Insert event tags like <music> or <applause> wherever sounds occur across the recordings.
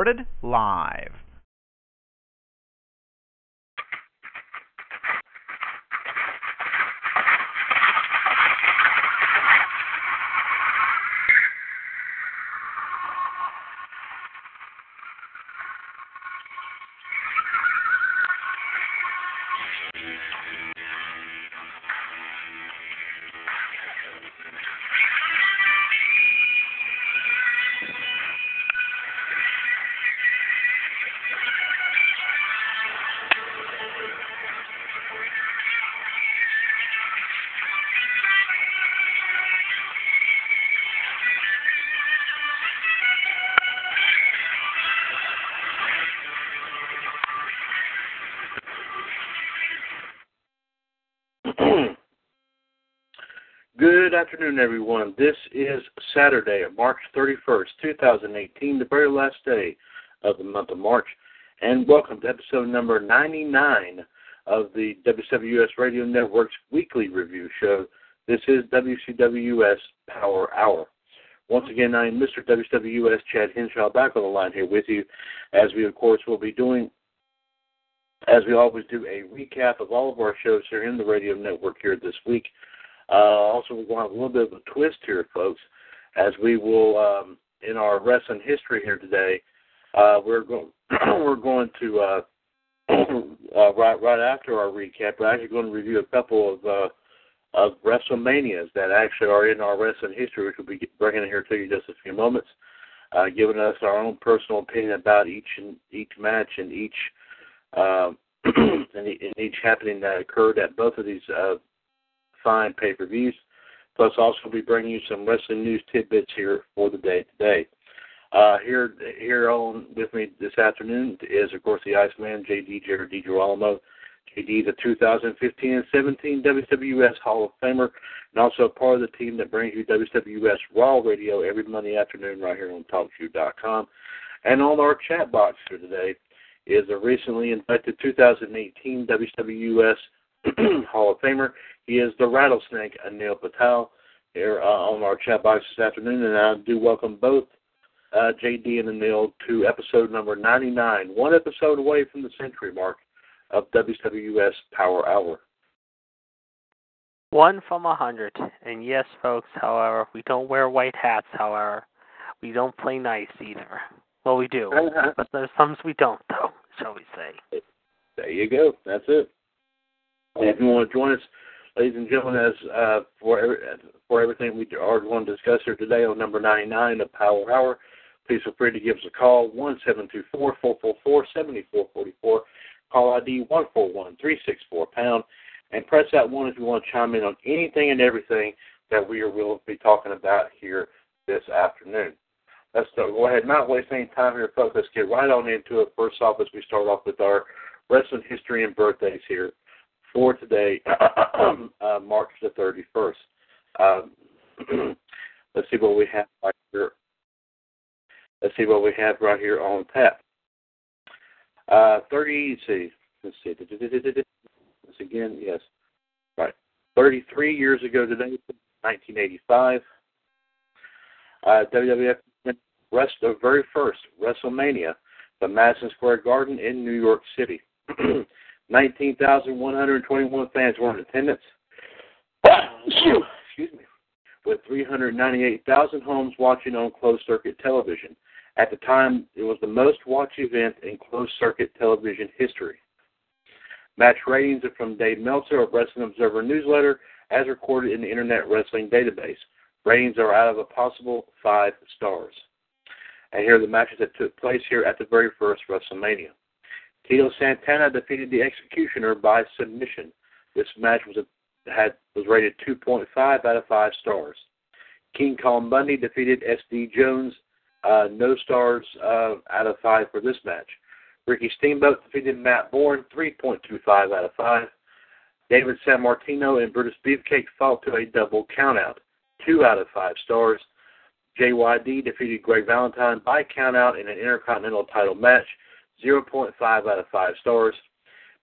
Recorded live. Afternoon, everyone. This is Saturday, March 31st, 2018, the very last day of the month of March. And welcome to episode number 99 of the WCWS Radio Network's weekly review show. This is WCWS Power Hour. Once again, I am Mr. WCWS Chad Henshaw back on the line here with you, as we, of course, will be doing, as we always do, a recap of all of our shows here in the radio network here this week. Uh, also, we're going to have a little bit of a twist here, folks, as we will, um, in our wrestling history here today, uh, we're going <clears throat> we're going to uh, <clears throat> uh, right right after our recap, we're actually going to review a couple of uh, of WrestleManias that actually are in our wrestling history, which we'll be bringing in here to you just a few moments, uh, giving us our own personal opinion about each and each match and each uh, <clears throat> and each happening that occurred at both of these uh, fine pay per views. Plus, also be bringing you some wrestling news tidbits here for the day today. Uh, here, here on with me this afternoon is, of course, the Iceman, JD Jared DiGirolamo. JD, the 2015 and 17 WWS Hall of Famer, and also part of the team that brings you WWS Raw Radio every Monday afternoon right here on TalkShoe.com. And on our chat box for today is a recently inducted 2018 WWS <clears throat> Hall of Famer. He is the Rattlesnake, Anil Patel, here uh, on our chat box this afternoon, and I do welcome both uh, JD and Anil to episode number 99, one episode away from the century mark of WWS Power Hour. One from a hundred. And yes, folks, however, we don't wear white hats, however. We don't play nice either. Well, we do. <laughs> but there's times we don't, though, shall we say. There you go. That's it. And if you want to join us, ladies and gentlemen, as uh, for every, for everything we are going to discuss here today on number 99 of Power Hour, please feel free to give us a call, one seven two four four four four seventy four forty four. Call ID 141364 pound. And press that one if you want to chime in on anything and everything that we will be talking about here this afternoon. Let's go ahead, not waste any time here, folks. Let's get right on into it. First off, as we start off with our wrestling history and birthdays here for today, <clears throat> uh, March the 31st. Um, <clears throat> let's see what we have right here. Let's see what we have right here on tap. Uh, 30, let's see, let's see, this again, yes, right. 33 years ago today, 1985, uh, WWF rest the very first WrestleMania, the Madison Square Garden in New York City. <clears throat> 19,121 fans were in attendance. <coughs> Excuse me. With 398,000 homes watching on closed circuit television. At the time, it was the most watched event in closed circuit television history. Match ratings are from Dave Meltzer of Wrestling Observer Newsletter, as recorded in the Internet Wrestling Database. Ratings are out of a possible five stars. And here are the matches that took place here at the very first WrestleMania. Tito Santana defeated the Executioner by submission. This match was a, had was rated 2.5 out of 5 stars. King Kong Bundy defeated S.D. Jones. Uh, no stars uh, out of five for this match. Ricky Steamboat defeated Matt Borne, 3.25 out of 5. David Sammartino and Brutus Beefcake fought to a double countout, 2 out of 5 stars. JYD defeated Greg Valentine by countout in an Intercontinental title match, 0.5 out of 5 stars.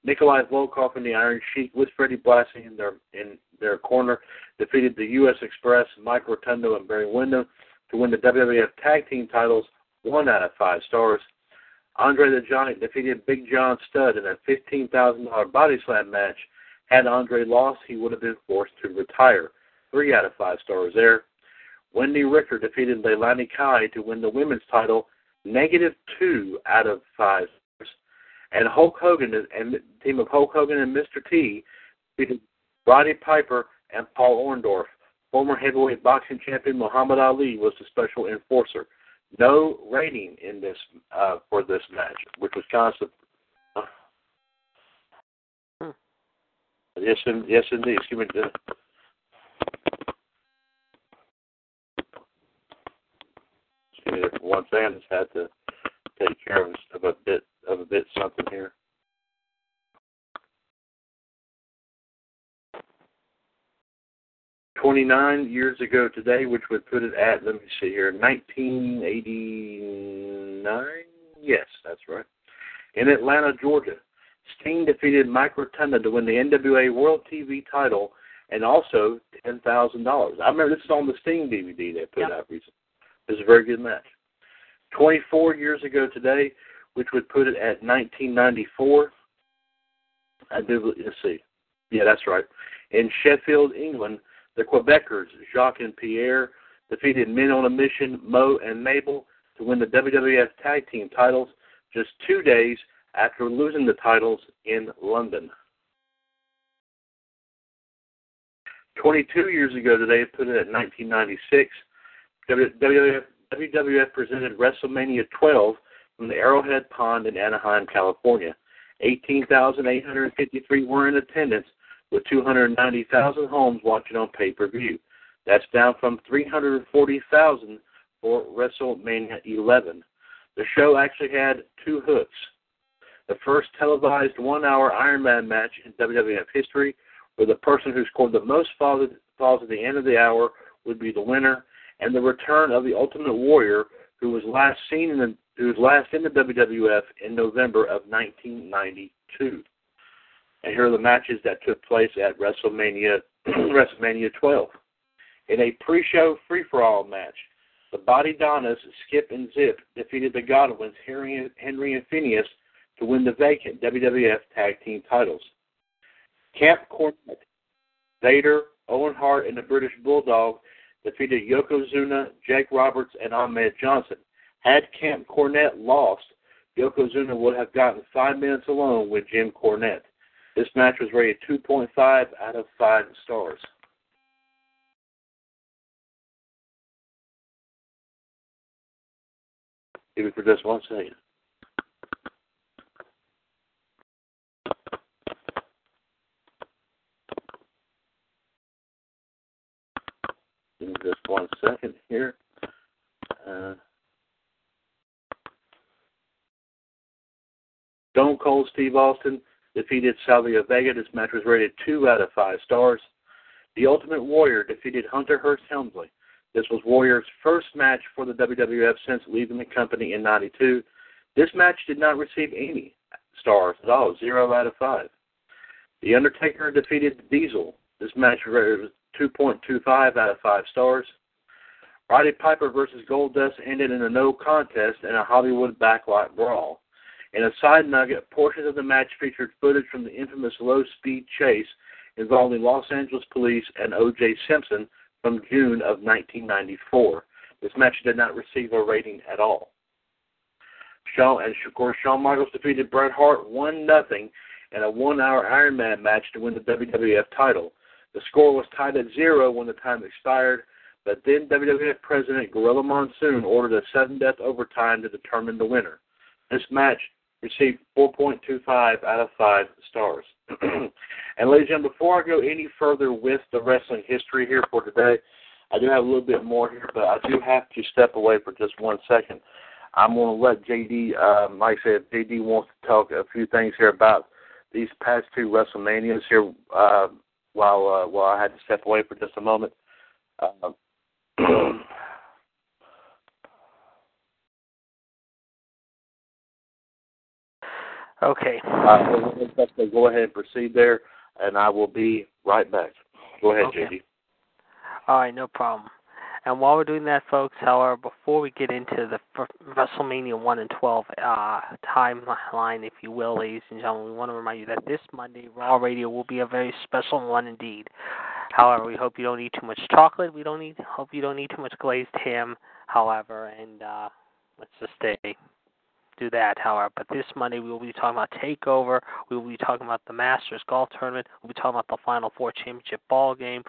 Nikolai Volkov and the Iron Sheik with Freddie Blassie in their in their corner defeated the U.S. Express, Mike Rotundo, and Barry Windham to win the WWF Tag Team titles, one out of five stars. Andre the Giant defeated Big John Studd in a $15,000 body slam match. Had Andre lost, he would have been forced to retire. Three out of five stars there. Wendy Richter defeated Leilani Kai to win the women's title, negative two out of five stars. And Hulk Hogan and the team of Hulk Hogan and Mr. T defeated Roddy Piper and Paul Orndorff. Former heavyweight boxing champion Muhammad Ali was the special enforcer. No rating in this uh, for this match, which was constant. Uh, hmm. Yes, yes, indeed. Excuse me. One fan has had to take care of, of a bit of a bit something here. 29 years ago today, which would put it at, let me see here, 1989? Yes, that's right. In Atlanta, Georgia, Sting defeated Mike Rotunda to win the NWA World TV title and also $10,000. I remember this is on the Sting DVD they put yep. out recently. Was a very good match. 24 years ago today, which would put it at 1994. I do, see. Yeah, that's right. In Sheffield, England, the Quebecers, Jacques and Pierre, defeated Men on a Mission, Mo and Mabel, to win the WWF Tag Team titles just two days after losing the titles in London. 22 years ago today, put it at 1996, WWF, WWF presented WrestleMania 12 from the Arrowhead Pond in Anaheim, California. 18,853 were in attendance, with 290,000 homes watching on pay per view. That's down from 340,000 for WrestleMania 11. The show actually had two hooks. The first televised one hour Iron Man match in WWF history, where the person who scored the most falls, falls at the end of the hour would be the winner, and the return of the Ultimate Warrior, who was last seen in the, who was last in the WWF in November of 1992. And here are the matches that took place at WrestleMania <clears throat> WrestleMania 12. In a pre-show free-for-all match, the Bodydonnas, Skip and Zip, defeated the Godwins, Henry, Henry and Phineas, to win the vacant WWF Tag Team titles. Camp Cornette, Vader, Owen Hart, and the British Bulldog defeated Yokozuna, Jake Roberts, and Ahmed Johnson. Had Camp Cornette lost, Yokozuna would have gotten five minutes alone with Jim Cornette. This match was rated 2.5 out of 5 stars. Give me for just one second. Give me just one second here. Uh, Stone Cold Steve Austin defeated Savio Vega. This match was rated 2 out of 5 stars. The Ultimate Warrior defeated Hunter Hearst Helmsley. This was Warrior's first match for the WWF since leaving the company in 92. This match did not receive any stars at all, 0 out of 5. The Undertaker defeated Diesel. This match was 2.25 out of 5 stars. Roddy Piper versus Goldust ended in a no contest and a Hollywood backlot brawl. In a side nugget, portions of the match featured footage from the infamous low speed chase involving Los Angeles police and O.J. Simpson from June of 1994. This match did not receive a rating at all. Shawn and of course Shawn Michaels defeated Bret Hart one nothing in a one-hour Iron Man match to win the WWF title. The score was tied at zero when the time expired, but then WWF President Gorilla Monsoon ordered a sudden death overtime to determine the winner. This match received 4.25 out of 5 stars. <clears throat> and ladies and gentlemen, before I go any further with the wrestling history here for today, I do have a little bit more here, but I do have to step away for just one second. I'm going to let JD, um, like I said, JD wants to talk a few things here about these past two WrestleManias here uh, while uh, while I had to step away for just a moment. Uh, <clears throat> okay. Uh, go ahead and proceed there, and I will be right back. Go ahead, okay. JD. All right, no problem. And while we're doing that, folks, however, before we get into the WrestleMania 1 and 12 uh, timeline, if you will, ladies and gentlemen, we want to remind you that this Monday, Raw Radio will be a very special one indeed. However, we hope you don't eat too much chocolate. We don't need, hope you don't eat too much glazed ham, however, and uh, let's just stay do that, however. But this Monday we will be talking about Takeover. We will be talking about the Masters Golf Tournament. We'll be talking about the Final Four Championship Ball Game,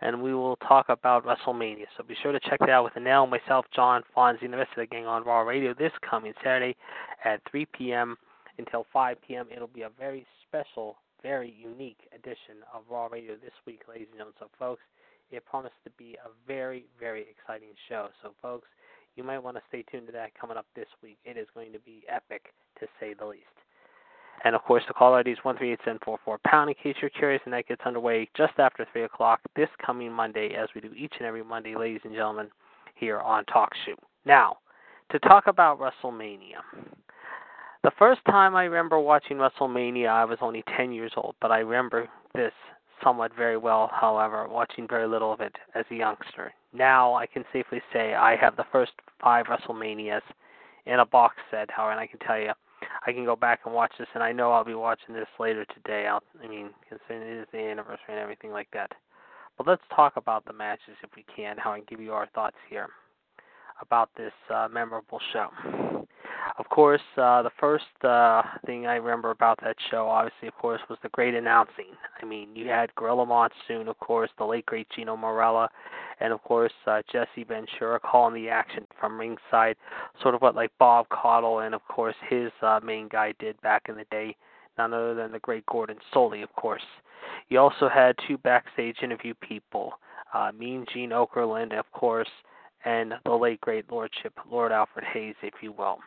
and we will talk about WrestleMania. So be sure to check that out with Anil, myself, John, Fonzie, and the rest of the gang on Raw Radio this coming Saturday at 3 p.m. until 5 p.m. It'll be a very special, very unique edition of Raw Radio this week, ladies and gentlemen. So, folks, it promises to be a very, very exciting show. So, folks, you might want to stay tuned to that coming up this week. It is going to be epic, to say the least. And of course, the call ID is one three eight seven four four pound in case you're curious, and that gets underway just after three o'clock this coming Monday, as we do each and every Monday, ladies and gentlemen, here on Talk Shoe. Now, to talk about WrestleMania. The first time I remember watching WrestleMania, I was only 10 years old, but I remember this somewhat very well, however, watching very little of it as a youngster. Now I can safely say I have the first five WrestleManias in a box set, however, and I can tell you, I can go back and watch this, and I know I'll be watching this later today. I'll, I mean, considering it is the anniversary and everything like that. But let's talk about the matches if we can, how I can give you our thoughts here about this uh, memorable show. Of course, uh, the first uh, thing I remember about that show, obviously, of course, was the great announcing. I mean, you had Gorilla Monsoon, of course, the late great Gino Marella, and of course uh, Jesse Ventura calling the action from ringside, sort of what like Bob Caudle and of course his uh, main guy did back in the day, none other than the great Gordon Solie, of course. You also had two backstage interview people, uh, Mean Gene Okerlund, of course, and the late great Lordship, Lord Alfred Hayes, if you will.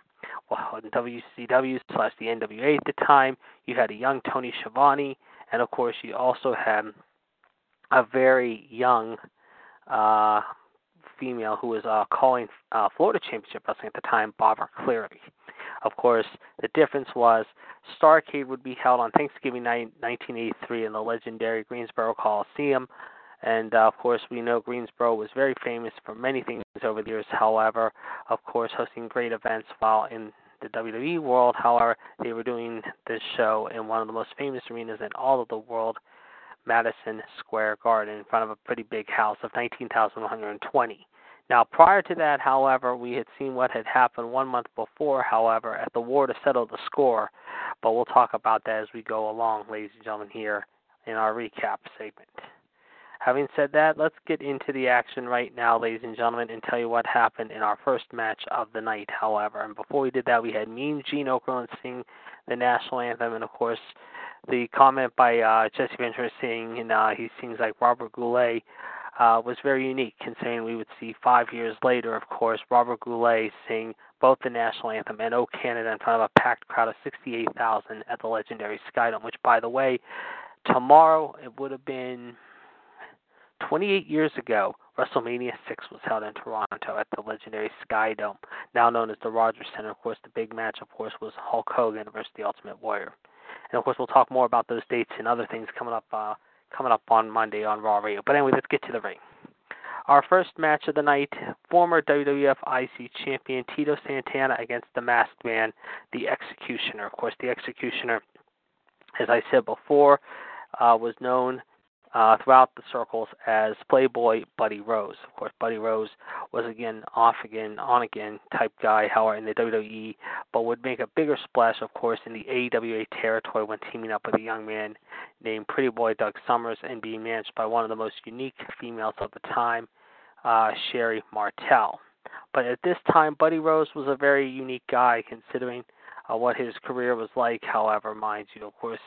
Well, in WCW slash the NWA at the time, you had a young Tony Schiavone, and of course, you also had a very young uh, female who was uh, calling uh, Florida Championship Wrestling at the time, Barbara Cleary. Of course, the difference was Starcade would be held on Thanksgiving night, 1983, in the legendary Greensboro Coliseum. And uh, of course, we know Greensboro was very famous for many things over the years. However, of course, hosting great events while in the WWE world. However, they were doing this show in one of the most famous arenas in all of the world, Madison Square Garden, in front of a pretty big house of 19,120. Now, prior to that, however, we had seen what had happened one month before, however, at the war to settle the score. But we'll talk about that as we go along, ladies and gentlemen, here in our recap segment. Having said that, let's get into the action right now, ladies and gentlemen, and tell you what happened in our first match of the night, however. And before we did that, we had Mean Gene Okerlund sing the national anthem, and of course, the comment by uh, Jesse Ventura saying and, uh, he sings like Robert Goulet uh, was very unique, considering we would see five years later, of course, Robert Goulet sing both the national anthem and "O Canada" in front of a packed crowd of 68,000 at the legendary Skydome. Which, by the way, tomorrow it would have been 28 years ago. WrestleMania 6 was held in Toronto at the legendary Sky Dome, now known as the Rogers Center. Of course, the big match, of course, was Hulk Hogan versus the Ultimate Warrior. And of course, we'll talk more about those dates and other things coming up uh, coming up on Monday on Raw Radio. But anyway, let's get to the ring. Our first match of the night: former WWF IC champion Tito Santana against the Masked Man, the Executioner. Of course, the Executioner, as I said before, uh, was known uh, throughout the circles as Playboy Buddy Rose. Of course, Buddy Rose was again off again, on again type guy, however, in the WWE, but would make a bigger splash, of course, in the AWA territory when teaming up with a young man named Pretty Boy Doug Summers and being managed by one of the most unique females of the time, uh, Sherri Martel. But at this time, Buddy Rose was a very unique guy considering uh, what his career was like, however, mind you, of course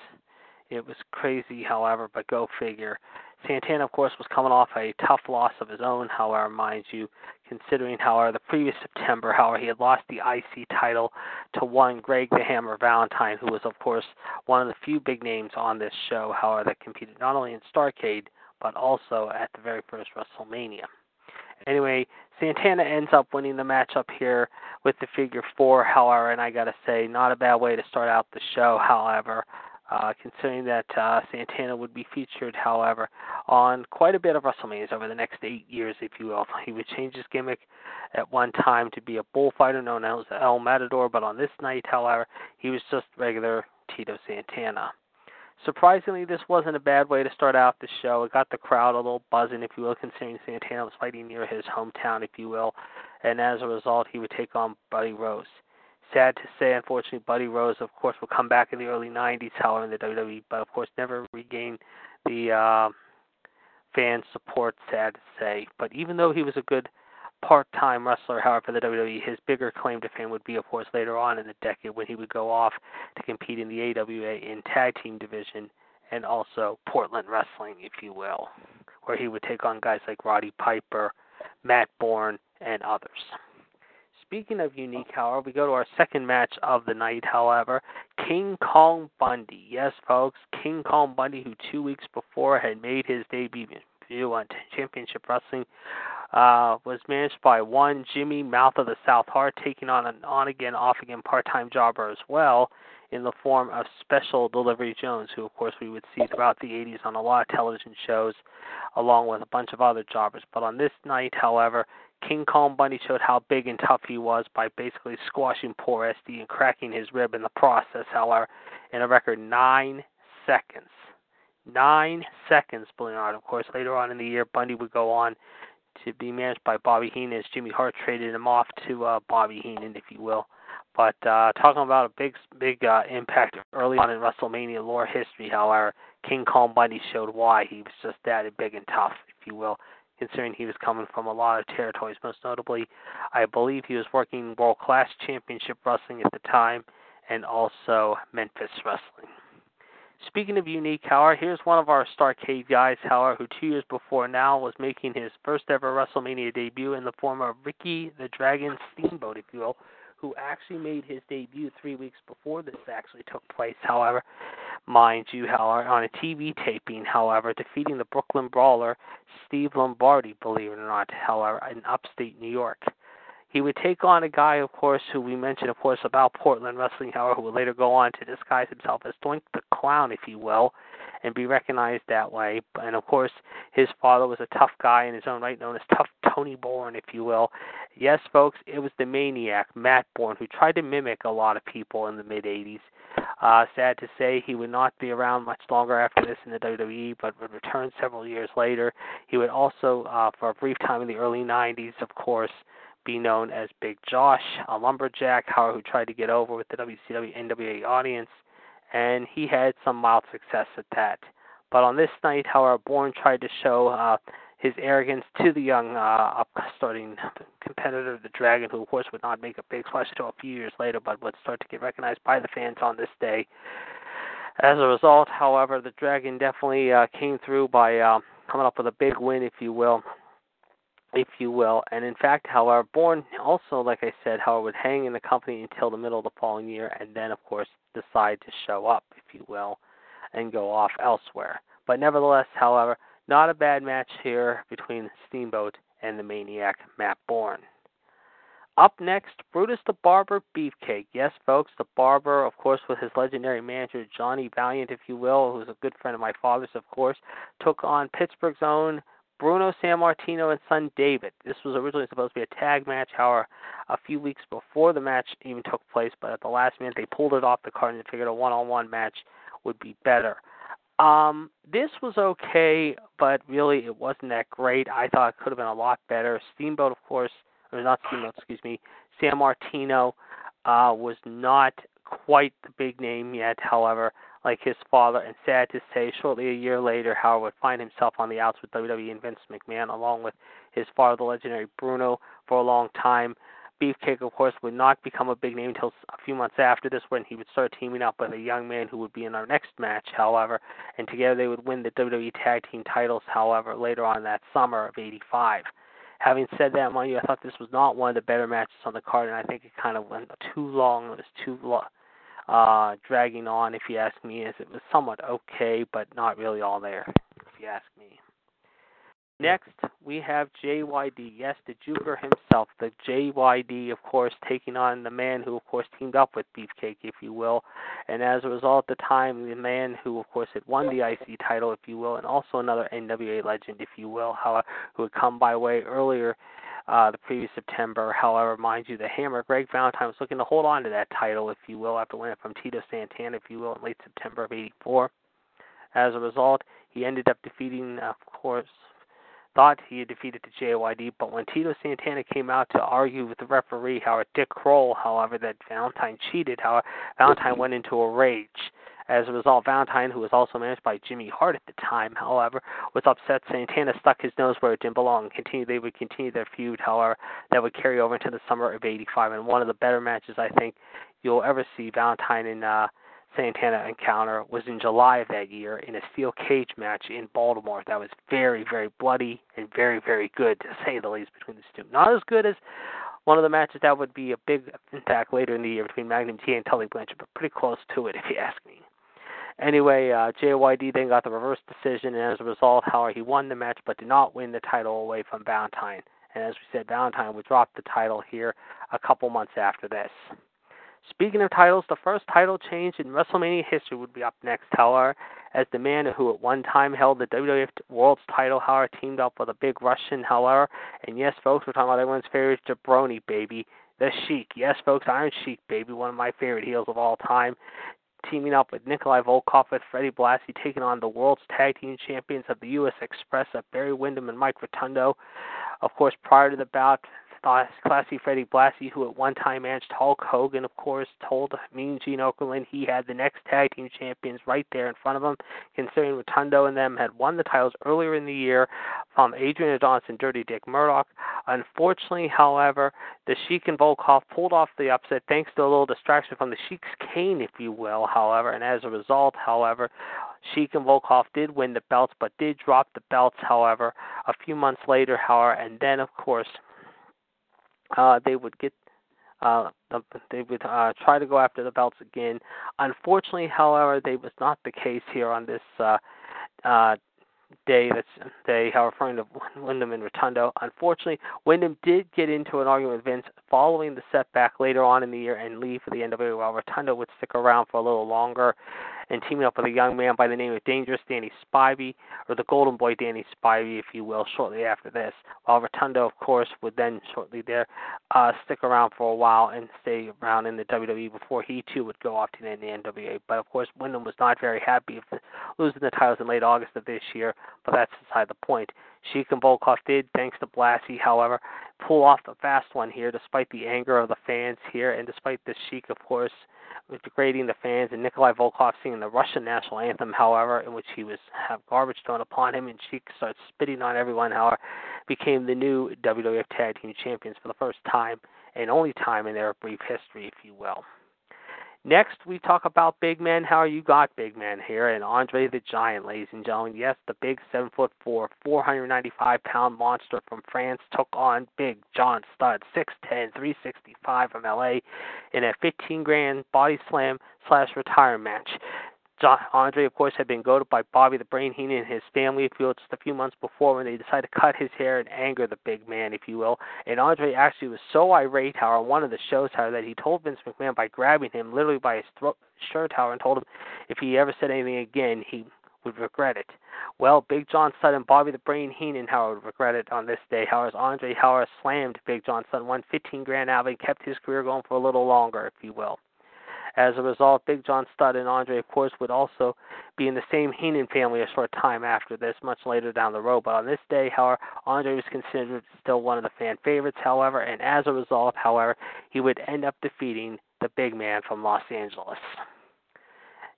it was crazy, however, but go figure. Santana, of course, was coming off a tough loss of his own, however, mind you, considering, however, the previous September, however, he had lost the IC title to one Greg the Hammer Valentine, who was, of course, one of the few big names on this show, however, that competed not only in Starcade, but also at the very first WrestleMania. Anyway, Santana ends up winning the matchup here with the figure four, however, and I gotta say, not a bad way to start out the show, however uh, considering that uh, Santana would be featured, however, on quite a bit of WrestleManias over the next eight years, if you will. <laughs> He would change his gimmick at one time to be a bullfighter known as El Matador, but on this night, however, he was just regular Tito Santana. Surprisingly, this wasn't a bad way to start out the show. It got the crowd a little buzzing, if you will, considering Santana was fighting near his hometown, if you will, and as a result, he would take on Buddy Rose sad to say, unfortunately, Buddy Rose, of course, will come back in the early '90s, however, in the WWE, but of course, never regained the uh, fan support. Sad to say, but even though he was a good part-time wrestler, however, for the WWE, his bigger claim to fame would be, of course, later on in the decade when he would go off to compete in the AWA in tag team division and also Portland Wrestling, if you will, where he would take on guys like Roddy Piper, Matt Borne, and others. Speaking of unique, however, we go to our second match of the night, however. King Kong Bundy. Yes, folks, King Kong Bundy, who two weeks before had made his debut on Championship Wrestling, uh, was managed by one Jimmy Mouth of the South Hart, taking on an on again, off again part time jobber as well in the form of Special Delivery Jones, who, of course, we would see throughout the 80s on a lot of television shows, along with a bunch of other jobbers. But on this night, however, King Kong Bundy showed how big and tough he was by basically squashing poor SD and cracking his rib in the process, however, in a record nine seconds. Nine seconds, believe it or not. Of course, later on in the year, Bundy would go on to be managed by Bobby Heenan as Jimmy Hart traded him off to uh, Bobby Heenan, if you will. But uh, talking about a big, big uh, impact early on in WrestleMania lore history, however, King Kong Bundy showed why he was just that big and tough, if you will considering he was coming from a lot of territories. Most notably, I believe he was working World Class Championship Wrestling at the time and also Memphis Wrestling. Speaking of unique, however, here's one of our Starcade guys, however, who two years before now was making his first ever WrestleMania debut in the form of Ricky the Dragon Steamboat, if you will, who actually made his debut three weeks before this actually took place, however, mind you, however, on a TV taping, however, defeating the Brooklyn Brawler, Steve Lombardi, believe it or not, however, in upstate New York. He would take on a guy, of course, who we mentioned, of course, about Portland Wrestling, however, who would later go on to disguise himself as Doink the Clown, if you will, and be recognized that way. And of course, his father was a tough guy in his own right, known as Tough Tony Borne, if you will. Yes, folks, it was the maniac, Matt Borne, who tried to mimic a lot of people in the mid 80s. Uh, sad to say, he would not be around much longer after this in the WWE, but would return several years later. He would also, uh, for a brief time in the early 90s, of course, be known as Big Josh, a lumberjack, however, who tried to get over with the WCW NWA audience and he had some mild success at that. But on this night, however, Borne tried to show uh, his arrogance to the young uh, upstarting competitor, the Dragon, who of course would not make a big splash until a few years later, but would start to get recognized by the fans on this day. As a result, however, the Dragon definitely uh, came through by uh, coming up with a big win, if you will, if you will. And in fact, however, Borne also, like I said, however, would hang in the company until the middle of the following year, and then, of course, decide to show up, if you will, and go off elsewhere. But nevertheless, however, not a bad match here between Steamboat and the Maniac Matt Borne. Up next, Brutus the Barber Beefcake. Yes, folks, the Barber, of course, with his legendary manager Johnny Valiant, if you will, who's a good friend of my father's, of course, took on Pittsburgh's own Bruno Sammartino and son David. This was originally supposed to be a tag match, however, a few weeks before the match even took place, but at the last minute they pulled it off the card and figured a one on one match would be better. Um, this was okay, but really it wasn't that great. I thought it could have been a lot better. Steamboat, of course, or not Steamboat, excuse me, Sammartino uh, was not quite the big name yet, however like his father, and sad to say, shortly a year later, Howard would find himself on the outs with WWE and Vince McMahon, along with his father, the legendary Bruno, for a long time. Beefcake, of course, would not become a big name until a few months after this, when he would start teaming up with a young man who would be in our next match, however, and together they would win the WWE Tag Team titles, however, later on that summer of '85. Having said that, mind you, I thought this was not one of the better matches on the card, and I think it kind of went too long. It was too lo- uh, dragging on, if you ask me. As it was somewhat okay, but not really all there, if you ask me. Next, we have JYD. Yes, the Juker himself, the JYD, of course, taking on the man who, of course, teamed up with Beefcake, if you will. And as a result, at the time, the man who, of course, had won the IC title, if you will, and also another NWA legend, if you will, who had come by way earlier uh, the previous September. However, mind you, the Hammer, Greg Valentine, was looking to hold on to that title, if you will, after winning from Tito Santana, if you will, in late September of '84. As a result, he ended up defeating, of course, thought he had defeated the JYD, but when Tito Santana came out to argue with the referee, however, Dick Kroll, however, that Valentine cheated, however, Valentine went into a rage. As a result, Valentine, who was also managed by Jimmy Hart at the time, however, was upset. Santana stuck his nose where it didn't belong. And continued, they would continue their feud, however, that would carry over into the summer of '85. And one of the better matches I think you'll ever see Valentine and uh, Santana encounter was in July of that year in a steel cage match in Baltimore. That was very, very bloody and very, very good to say the least between the two. Not as good as one of the matches that would be a big impact later in the year between Magnum TA and Tully Blanchard, but pretty close to it if you ask me. Anyway, uh, JYD then got the reverse decision, and as a result, however, he won the match but did not win the title away from Valentine. And as we said, Valentine would drop the title here a couple months after this. Speaking of titles, the first title change in WrestleMania history would be up next, however, as the man who at one time held the WWF World's title, however, teamed up with a big Russian, however, and yes, folks, we're talking about everyone's favorite jabroni, baby, the Sheik. Yes, folks, Iron Sheik, baby, one of my favorite heels of all time. Teaming up with Nikolai Volkov with Freddie Blassie, taking on the World's Tag Team Champions of the U.S. Express of Barry Windham and Mike Rotundo. Of course, prior to the bout, Classy Freddie Blassie, who at one time managed Hulk Hogan, of course, told Mean Gene Okerlund he had the next tag team champions right there in front of him, considering Rotundo and them had won the titles earlier in the year from Adrian Adonis and Dirty Dick Murdoch. Unfortunately, however, the Sheik and Volkov pulled off the upset thanks to a little distraction from the Sheik's cane, if you will, however, and as a result, however, Sheik and Volkov did win the belts, but did drop the belts, however, a few months later, however, and then, of course, uh, they would get uh, they would uh, try to go after the belts again. Unfortunately, however, they was not the case here on this uh, uh, day. That's day, how referring to Windham and Rotundo. Unfortunately, Windham did get into an argument with Vince following the setback later on in the year and leave for the NWA, while Rotundo would stick around for a little longer and teaming up with a young man by the name of Dangerous Danny Spivey, or the Golden Boy Danny Spivey, if you will, shortly after this. While Rotundo, of course, would then shortly there uh, stick around for a while and stay around in the WWE before he too would go off to the NWA. But of course, Windham was not very happy of losing the titles in late August of this year, but that's beside the point. Sheik and Volkov did, thanks to Blassie, however, pull off the fast one here, despite the anger of the fans here, and despite the Sheik, of course, degrading the fans, and Nikolai Volkov singing the Russian national anthem, however, in which he was have garbage thrown upon him, and Sheik starts spitting on everyone, however, became the new WWF Tag Team Champions for the first time and only time in their brief history, if you will. Next, we talk about big men. How you got big men here? And Andre the Giant, ladies and gentlemen. Yes, the big seven foot four, 495 pound monster from France took on Big John Studd, 6'10, 365 from LA, in a 15 grand body slam slash retire match. Andre, of course, had been goaded by Bobby the Brain Heenan and his family, just a few months before when they decided to cut his hair and anger the big man, if you will. And Andre actually was so irate, how on one of the shows, how that he told Vince McMahon by grabbing him literally by his throat, shirt, how and told him if he ever said anything again, he would regret it. Well, Big John and Bobby the Brain Heenan, however, would regret it on this day. However, Andre Howard slammed Big John Studd, won 15 grand out and kept his career going for a little longer, if you will. As a result, Big John Studd and Andre, of course, would also be in the same Heenan family a short time after this, much later down the road. But on this day, however, Andre was considered still one of the fan favorites, however, and as a result, however, he would end up defeating the big man from Los Angeles.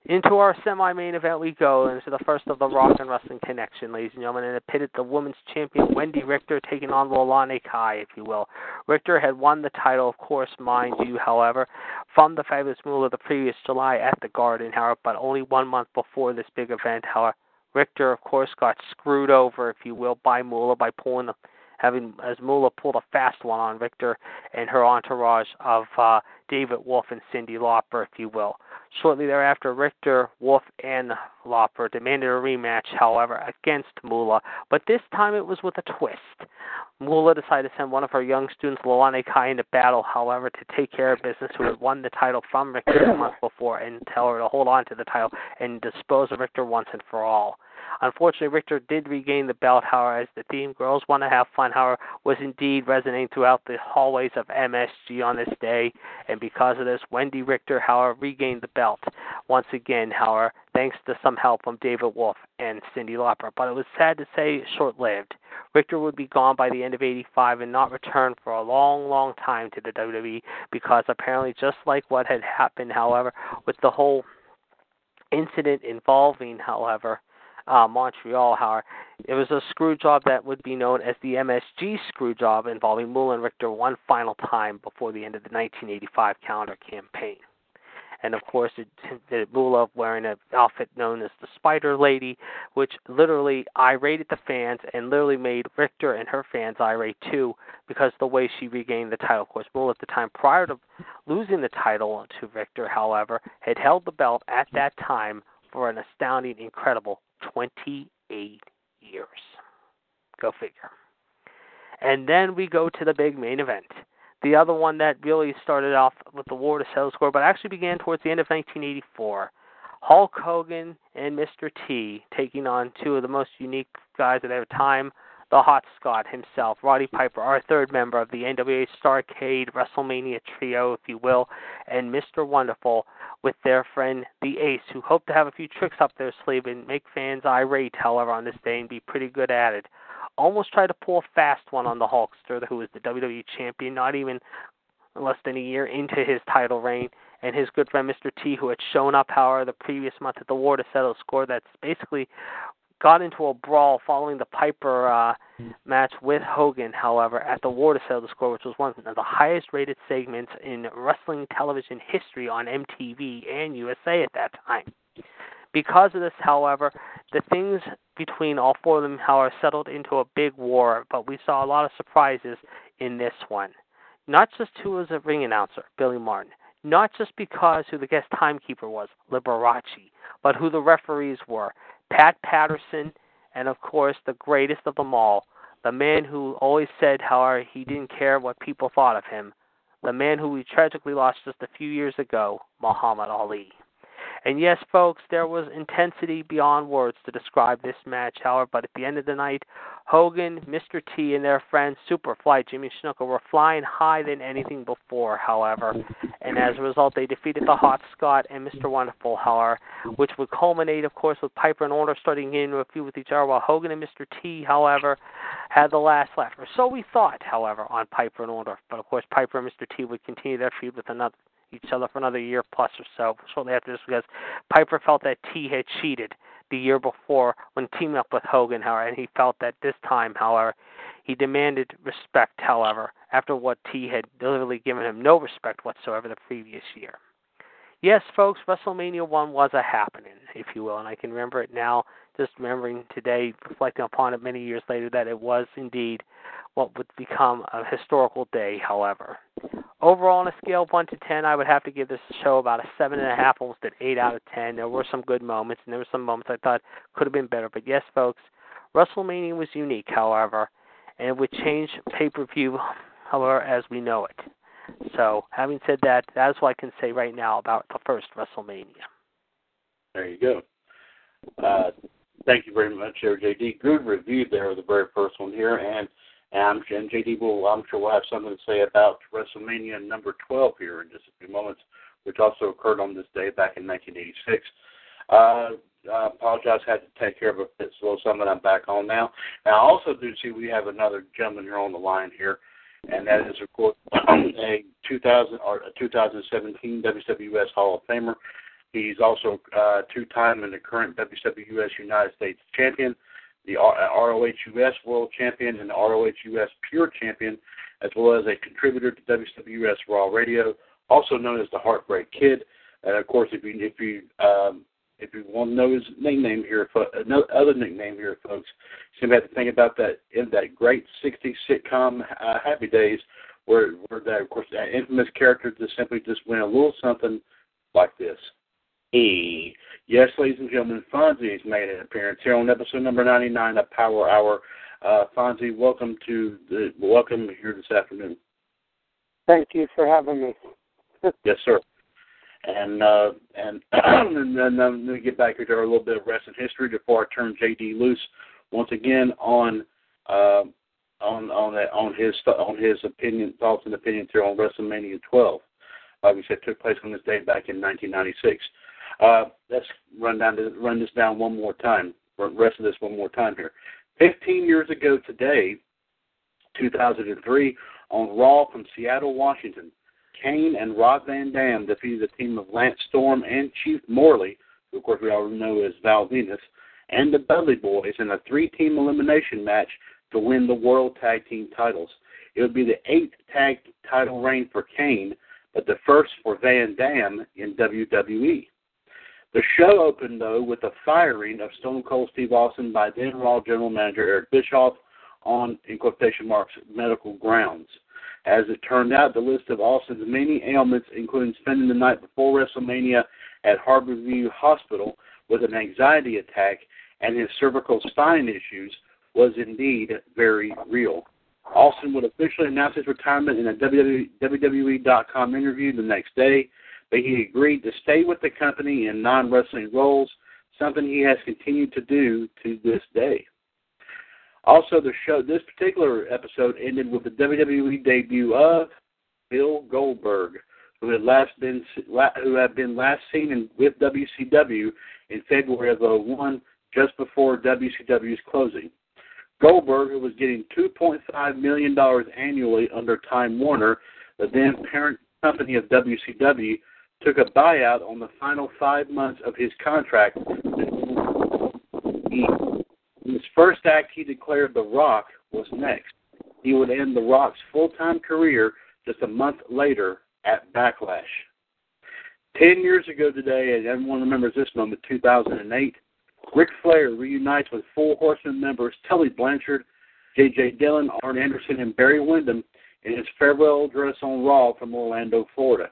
Into our semi-main event we go, into the first of the Rock and Wrestling Connection, ladies and gentlemen, and it pitted the women's champion Wendy Richter taking on Leilani Kai, if you will. Richter had won the title, of course, mind you, however, from the Fabulous Moolah the previous July at the Garden, however, but only one month before this big event, however. Richter, of course, got screwed over, if you will, by Moolah by pulling the having as Moolah pulled a fast one on Richter and her entourage of uh, David Wolff and Cyndi Lauper, if you will. Shortly thereafter, Richter, Wolff, and Lauper demanded a rematch, however, against Moolah, but this time it was with a twist. Moolah decided to send one of her young students, Leilani Kai, into battle, however, to take care of business, who had won the title from Richter a month before, and tell her to hold on to the title and dispose of Richter once and for all. Unfortunately, Richter did regain the belt, however, as the theme Girls Want to Have Fun, however, was indeed resonating throughout the hallways of MSG on this day, and because of this, Wendy Richter, however, regained the belt once again, however, thanks to some help from David Wolff and Cyndi Lauper. But it was sad to say short lived. Richter would be gone by the end of 85 and not return for a long, long time to the WWE because apparently, just like what had happened, however, with the whole incident involving, however, uh, Montreal, however, it was a screw job that would be known as the MSG screw job involving and Richter one final time before the end of the 1985 calendar campaign. And of course, it, it Moolah wearing an outfit known as the Spider Lady, which literally irated the fans and literally made Richter and her fans irate too because the way she regained the title. Of course, Moolah at the time prior to losing the title to Richter, however, had held the belt at that time for an astounding, incredible 28 years. Go figure. And then we go to the big main event. The other one that really started off with the war to settle score, but actually began towards the end of 1984. Hulk Hogan and Mr. T taking on two of the most unique guys at their time, the Hot Scott himself, Roddy Piper, our third member of the NWA Starcade WrestleMania trio, if you will, and Mr. Wonderful with their friend the Ace, who hope to have a few tricks up their sleeve and make fans irate, however, on this day and be pretty good at it. Almost tried to pull a fast one on the Hulkster, who was the WWE champion, not even less than a year into his title reign, and his good friend Mr. T, who had shown up, however, the previous month at the War to settle score. That's basically got into a brawl following the Piper uh, match with Hogan, however, at the War to Settle the Score, which was one of the highest rated segments in wrestling television history on MTV and USA at that time. Because of this, however, the things between all four of them, however, settled into a big war, but we saw a lot of surprises in this one. Not just who was a ring announcer, Billy Martin, not just because who the guest timekeeper was, Liberace, but who the referees were, Pat Patterson, and of course the greatest of them all, the man who always said how he didn't care what people thought of him, the man who we tragically lost just a few years ago, Muhammad Ali. And yes, folks, there was intensity beyond words to describe this match, however, but at the end of the night, Hogan, Mr. T, and their friend Superfly Jimmy Snuka were flying high than anything before, however. And as a result, they defeated the Hot Scott and Mr. Wonderful, however, which would culminate, of course, with Piper and Orndorff starting into a feud with each other, while Hogan and Mr. T, however, had the last laugh. Or so we thought, however, on Piper and Orndorff. But of course, Piper and Mr. T would continue their feud with another each other for another year plus or so shortly after this because Piper felt that T had cheated the year before when teaming up with Hogan, however, and he felt that this time, however, he demanded respect, however, after what T had deliberately given him no respect whatsoever the previous year. Yes, folks, WrestleMania 1 was a happening, if you will, and I can remember it now, just remembering today, reflecting upon it many years later, that it was indeed what would become a historical day, however. Overall, on a scale of 1 to 10, I would have to give this show about a 7.5, almost an 8 out of 10. There were some good moments, and there were some moments I thought could have been better. But yes, folks, WrestleMania was unique, however, and it would change pay per view, however, as we know it. So, having said that, that's what I can say right now about the first WrestleMania. There you go. Uh, thank you very much, JD. Good review there of the very first one here, and and, and JD will, I'm sure, will have something to say about WrestleMania number 12 here in just a few moments, which also occurred on this day back in 1986. Uh, I apologize, had to take care of a bit slow something. I'm back on now. Now, I also do see we have another gentleman here on the line here, and that is, of course, <clears throat> a 2000 or a 2017 WWS Hall of Famer, He's also uh, two-time and the current WWS United States champion, the ROH US World Champion, and the ROH US Pure Champion, as well as a contributor to WWS Raw Radio, also known as the Heartbreak Kid. And of course, if you if you um, if you want to know his nickname here, another nickname here, folks, you have to think about that in that great '60s sitcom uh, Happy Days, where where that of course that infamous character just simply just went a little something like this. E. Yes, ladies and gentlemen, Fonzie has made an appearance here on episode number 99 of Power Hour. Uh, Fonzie, welcome to the welcome here this afternoon. Thank you for having me. <laughs> yes, sir. And uh, and <clears throat> and then um, let me get back here to a little bit of wrestling history before I turn JD loose once again on uh, on on that on his on his opinion thoughts and opinions here on WrestleMania 12. Like we said, took place on this day back in 1996. Uh, let's run down to, run this down one more time. Rest of this one more time here. 15 years ago today, 2003, on Raw from Seattle, Washington, Kane and Rob Van Dam defeated the team of Lance Storm and Chief Morley, who of course we all know as Val Venis, and the Dudley Boys in a three-team elimination match to win the World Tag Team titles. It would be the eighth tag title reign for Kane, but the first for Van Dam in WWE. The show opened, though, with the firing of Stone Cold Steve Austin by then Raw General Manager Eric Bischoff on, in quotation marks, medical grounds. As it turned out, the list of Austin's many ailments, including spending the night before WrestleMania at Harborview Hospital with an anxiety attack and his cervical spine issues, was indeed very real. Austin would officially announce his retirement in a WWE.com interview the next day but he agreed to stay with the company in non wrestling roles, something he has continued to do to this day. Also, the show this particular episode ended with the WWE debut of Bill Goldberg, who had last been who had been last seen in, with WCW in February of 01, just before WCW's closing. Goldberg, who was getting $2.5 million annually under Time Warner, the then parent company of WCW, took a buyout on the final five months of his contract. In his first act, he declared The Rock was next. He would end The Rock's full time career just a month later at Backlash. Ten years ago today, and everyone remembers this moment, 2008, Ric Flair reunites with Four Horsemen members Tully Blanchard, J.J. Dillon, Arn Anderson, and Barry Windham in his farewell address on Raw from Orlando, Florida.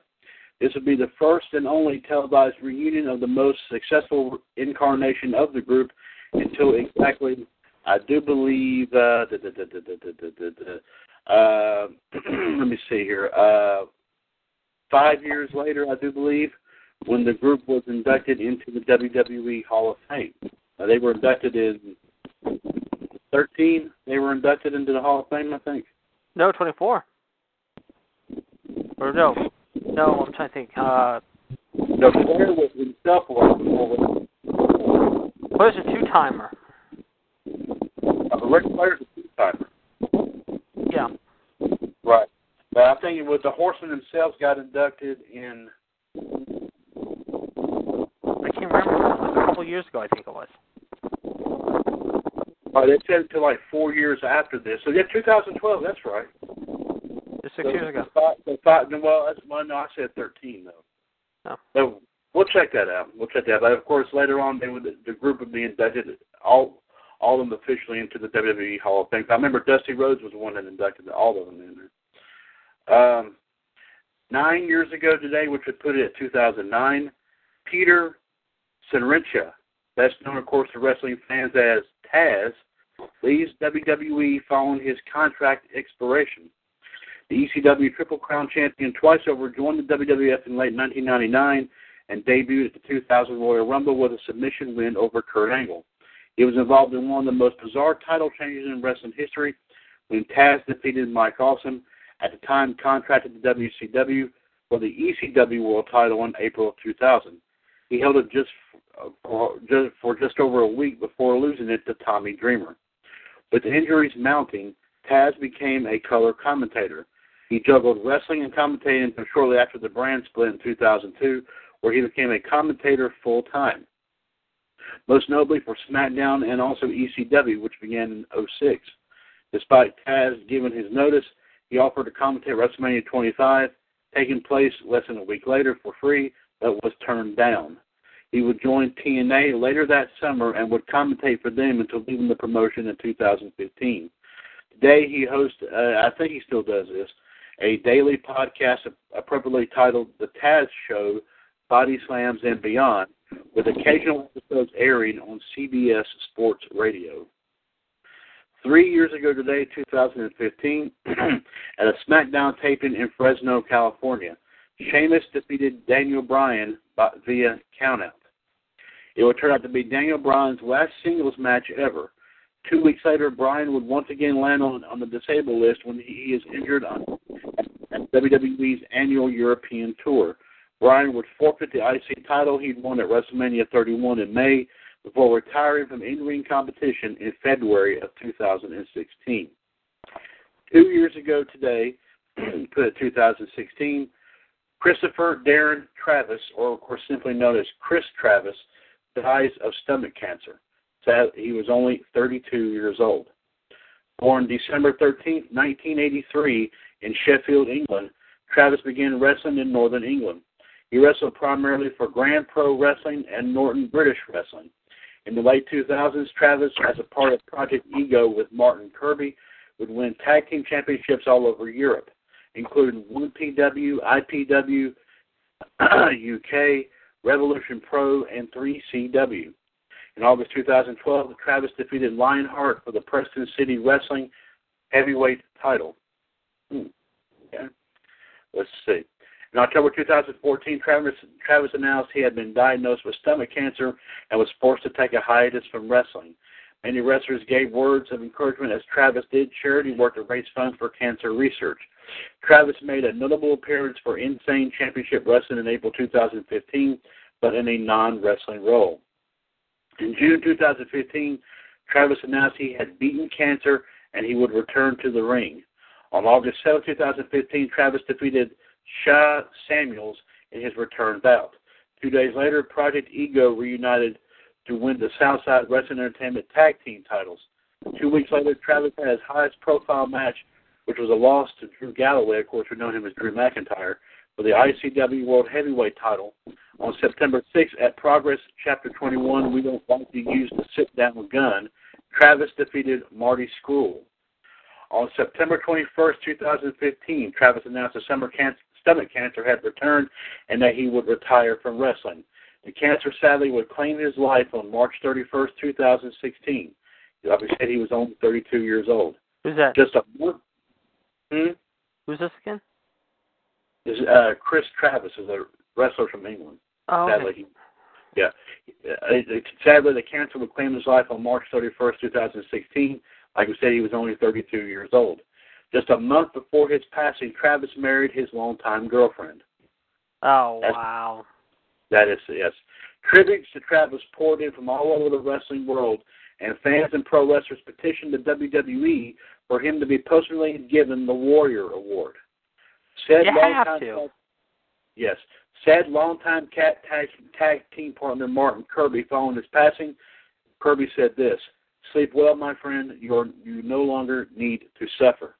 This would be the first and only televised reunion of the most successful incarnation of the group until exactly, I do believe, uh, da, da, da, uh, <clears throat> let me see here, uh, five years later, I do believe, when the group was inducted into the WWE Hall of Fame. Uh, they were inducted in 13. They were inducted into the Hall of Fame, I think. No, 24. Or no, no, I'm trying to think. Uh, the Flair was himself was What is a two timer? Uh, Ric Flair's a two timer. Yeah. Right. But I think it was the Horsemen themselves got inducted in. I can't remember. It was a couple of years ago, I think it was. Oh, they said to like four years after this. So yeah, 2012. That's right. Just six so years ago. Five, so five, well, that's, well, no, I said 13 though. Oh. So we'll check that out. We'll check that. out. But of course, later on, they would the group would be inducted all all of them officially into the WWE Hall of Fame. I remember Dusty Rhodes was the one that inducted all of them in there. Um, nine years ago today, which would put it at 2009, Peter Senerchia, best known, of course, to wrestling fans as Taz, leaves WWE following his contract expiration. The ECW Triple Crown champion twice over joined the WWF in late 1999 and debuted at the 2000 Royal Rumble with a submission win over Kurt Angle. He was involved in one of the most bizarre title changes in wrestling history when Taz defeated Mike Awesome, at the time contracted to WCW for the ECW World title in April of 2000. He held it just for, just for just over a week before losing it to Tommy Dreamer. With injuries mounting, Taz became a color commentator. He juggled wrestling and commentating until shortly after the brand split in 2002, where he became a commentator full time. Most notably for SmackDown and also ECW, which began in 06. Despite Taz giving his notice, he offered to commentate WrestleMania 25, taking place less than a week later for free, but was turned down. He would join TNA later that summer and would commentate for them until leaving the promotion in 2015. Today he hosts, uh, I think he still does this, a daily podcast appropriately titled The Taz Show, Body Slams and Beyond, with occasional episodes airing on CBS Sports Radio. Three years ago today, 2015, <clears throat> at a SmackDown taping in Fresno, California, Sheamus defeated Daniel Bryan via countout. It would turn out to be Daniel Bryan's last singles match ever. Two weeks later, Bryan would once again land on, on the disabled list when he is injured on WWE's annual European tour. Bryan would forfeit the IC title he'd won at WrestleMania 31 in May before retiring from in-ring competition in February of 2016. Two years ago today, <clears throat> uh, put it 2016, Christopher Darren Travis, or of course simply known as Chris Travis, dies of stomach cancer. He was only 32 years old. Born December 13, 1983, in Sheffield, England, Travis began wrestling in Northern England. He wrestled primarily for Grand Pro Wrestling and Norton British Wrestling. In the late 2000s, Travis, as a part of Project Ego with Martin Kirby, would win tag team championships all over Europe, including 1PW, IPW, UK, Revolution Pro, and 3CW. In August 2012, Travis defeated Lionheart for the Preston City Wrestling Heavyweight title. Hmm. Okay. Let's see. In October 2014, Travis, Travis announced he had been diagnosed with stomach cancer and was forced to take a hiatus from wrestling. Many wrestlers gave words of encouragement as Travis did charity work to raise funds for cancer research. Travis made a notable appearance for Insane Championship Wrestling in April 2015, but in a non wrestling role. In June 2015, Travis announced he had beaten cancer and he would return to the ring. On August 7, 2015, Travis defeated Sha Samuels in his return bout. Two days later, Project Ego reunited to win the Southside Wrestling Entertainment Tag Team titles. Two weeks later, Travis had his highest profile match, which was a loss to Drew Galloway. Of course, we know him as Drew McIntyre for the ICW World Heavyweight title. On September 6th at Progress Chapter 21, We Don't Want to Use the Sit Down Gun, Travis defeated Marty Scurll. On September 21st, 2015, Travis announced that stomach cancer had returned and that he would retire from wrestling. The cancer sadly would claim his life on March 31st, 2016. Like I said, he was only 32 years old. Who's that? Just a month. Hmm? Who's this again? Is uh, Chris Travis is a wrestler from England. Oh, okay. Sadly, he, yeah. Uh, sadly, the cancer would claim his life on March 31st, 2016. Like I said, he was only 32 years old. Just a month before his passing, Travis married his longtime girlfriend. Oh, That's, wow. That is, yes. Tributes to Travis poured in from all over the wrestling world, and fans and pro wrestlers petitioned the WWE for him to be personally given the Warrior Award. Said You have to. Yes. Said longtime cat tag, tag team partner Martin Kirby following his passing, Kirby said this Sleep well, my friend. You're, you no longer need to suffer.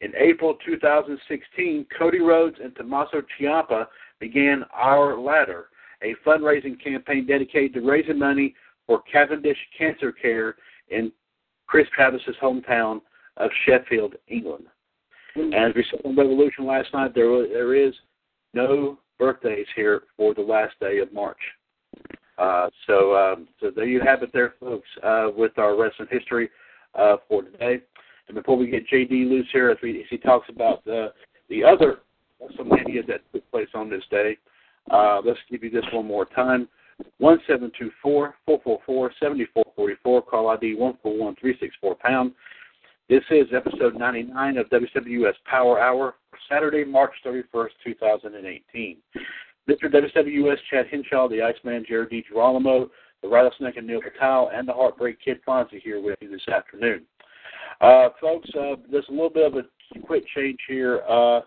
In April 2016, Cody Rhodes and Tommaso Ciampa began Our Ladder, a fundraising campaign dedicated to raising money for Cavendish Cancer Care in Chris Travis's hometown of Sheffield, England. And as we saw on Revolution last night, there there is no birthdays here for the last day of March. Uh, so, um, so there you have it, there, folks, uh, with our wrestling history uh, for today. And before we get JD loose here, as, we, as he talks about the the other WrestleMania that took place on this day, uh, let's give you this one more time. One seven two four four four four seventy four forty four. Call ID one four one three six four pound. This is episode 99 of WWS Power Hour Saturday, March 31st, 2018. Mr. WWS Chad Henshaw, the Iceman Jared DiGirolamo, the Rattlesnake Anil Patel, and the Heartbreak Kid Fonzie here with you this afternoon. Uh, folks, uh, there's a little bit of a quick change here. Uh,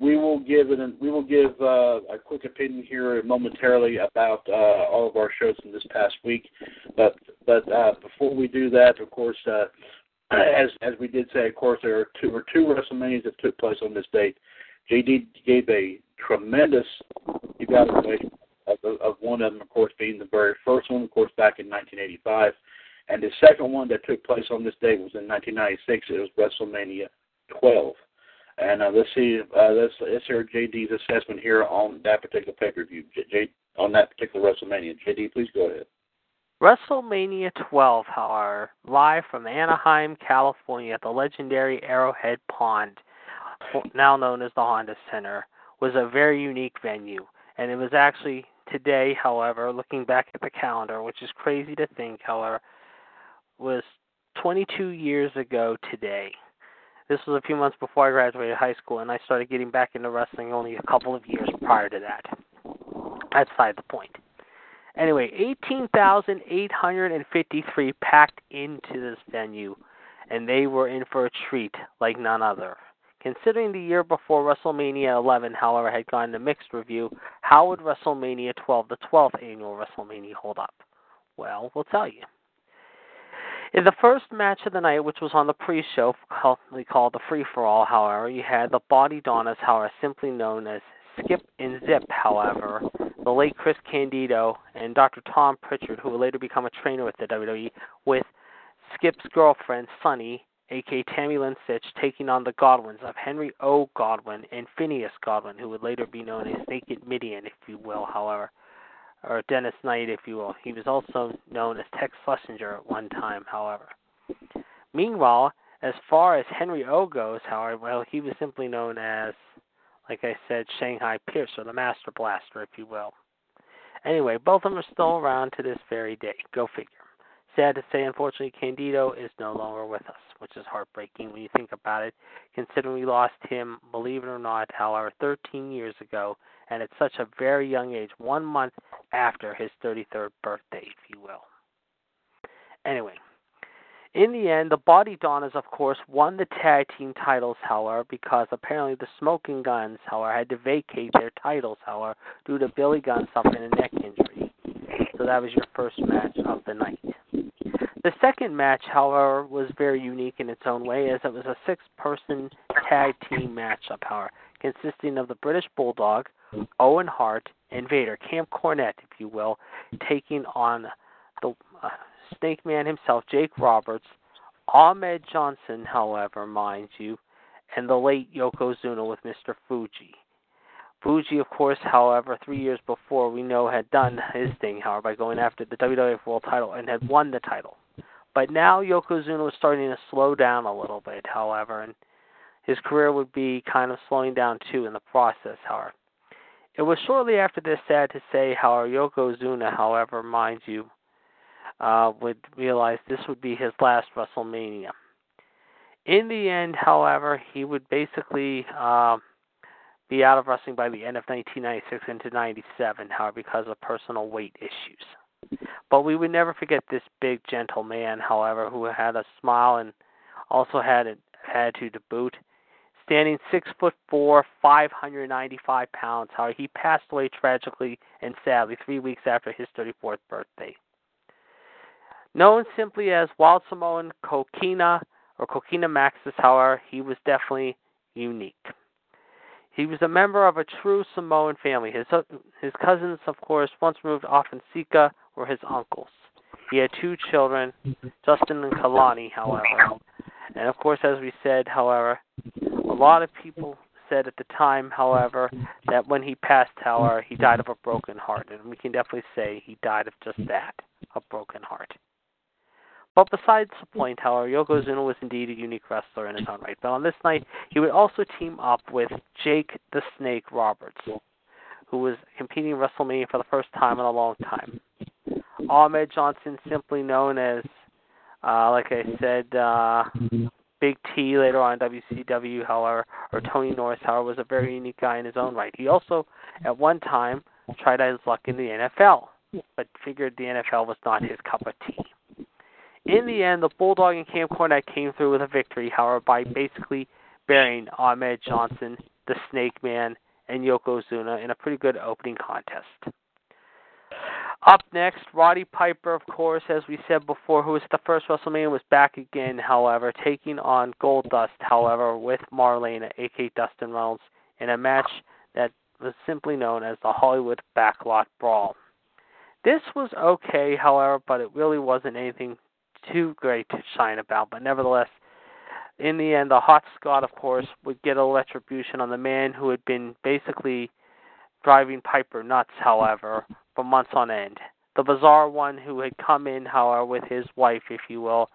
we will give an, we will give uh, a quick opinion here momentarily about uh, all of our shows from this past week. But but uh, before we do that, of course, <clears throat> as as we did say, of course, there are two or two WrestleManias that took place on this date. JD gave a tremendous evaluation of, of one of them, of course, being the very first one, of course, back in 1985. And the second one that took place on this date was in 1996. It was WrestleMania 12. And uh, let's see, uh, let's, let's hear JD's assessment here on that particular pay per view, J, on that particular WrestleMania. JD, please go ahead. WrestleMania 12, however, live from Anaheim, California at the legendary Arrowhead Pond, now known as the Honda Center, was a very unique venue. And it was actually today, however, looking back at the calendar, which is crazy to think, however, was 22 years ago today. This was a few months before I graduated high school, and I started getting back into wrestling only a couple of years prior to that. That's beside the point. Anyway, 18,853 packed into this venue, and they were in for a treat like none other. Considering the year before WrestleMania 11, however, had gone to mixed review, how would WrestleMania 12, the 12th annual WrestleMania, hold up? Well, we'll tell you. In the first match of the night, which was on the pre-show, commonly called the Free for All, however, you had the Body Donnas, however, simply known as Skip and Zip, however, the late Chris Candido and Dr. Tom Prichard, who would later become a trainer with the WWE, with Skip's girlfriend, Sunny, aka Tammy Lynn Sytch, taking on the Godwins of Henry O. Godwin and Phineas Godwin, who would later be known as Naked Mideon, if you will, however or Dennis Knight, if you will. He was also known as Tex Slazenger at one time, however. Meanwhile, as far as Henry O goes, however, well, he was simply known as, like I said, Shanghai Pierce, or the Master Blaster, if you will. Anyway, both of them are still around to this very day. Go figure. Sad to say, unfortunately, Candido is no longer with us, which is heartbreaking when you think about it, considering we lost him, believe it or not, however, 13 years ago and at such a very young age, one month after his 33rd birthday, if you will. Anyway, in the end, the Body Donnas, of course, won the tag team titles, however, because apparently the Smoking Guns, however, had to vacate their titles, however, due to Billy Gunn suffering a neck injury. So that was your first match of the night. The second match, however, was very unique in its own way, as it was a six person tag team matchup, however, consisting of the British Bulldog, Owen Hart, and Vader, Camp Cornette, if you will, taking on the uh, Snake Man himself, Jake Roberts, Ahmed Johnson, however, mind you, and the late Yokozuna with Mr. Fuji. Fuji, of course, however, three years before we know had done his thing, however, by going after the WWF World title and had won the title. But now Yokozuna was starting to slow down a little bit, however, and his career would be kind of slowing down too in the process, however. It was shortly after this, sad to say, how Yokozuna, however, mind you, uh, would realize this would be his last WrestleMania. In the end, however, he would basically uh, be out of wrestling by the end of 1996 into 97, however, because of personal weight issues. But we would never forget this big, gentle man, however, who had a smile and also had an attitude to boot standing six foot four, 595 pounds. However, he passed away tragically and sadly three weeks after his 34th birthday. Known simply as Wild Samoan Kokina or Kokina Maxis, however, he was definitely unique. He was a member of a true Samoan family. His uh, his cousins, of course, once removed Afa and Sika, were his uncles. He had two children, Justin and Kalani, however. And of course, as we said, however, a lot of people said at the time, however, that when he passed, however, he died of a broken heart, and we can definitely say he died of just that, a broken heart. But besides the point, however, Yokozuna was indeed a unique wrestler in his own right. But on this night, he would also team up with Jake the Snake Roberts, who was competing in WrestleMania for the first time in a long time. Ahmed Johnson, simply known as, uh, like I said, uh, Big T later on WCW, however, or Tony Norris, however, was a very unique guy in his own right. He also, at one time, tried his luck in the NFL, but figured the NFL was not his cup of tea. In the end, the Bulldog and Camp Cornette came through with a victory, however, by basically burying Ahmed Johnson the Snake Man, and Yokozuna in a pretty good opening contest. Up next, Roddy Piper, of course, as we said before, who was the first WrestleMania, was back again, however, taking on Goldust, however, with Marlena, aka Dustin Runnels, in a match that was simply known as the Hollywood Backlot Brawl. This was okay, however, but it really wasn't anything too great to shine about. But nevertheless, in the end, the Hot Scott, of course, would get a retribution on the man who had been basically driving Piper nuts, however, for months on end. The bizarre one who had come in, however, with his wife, if you will,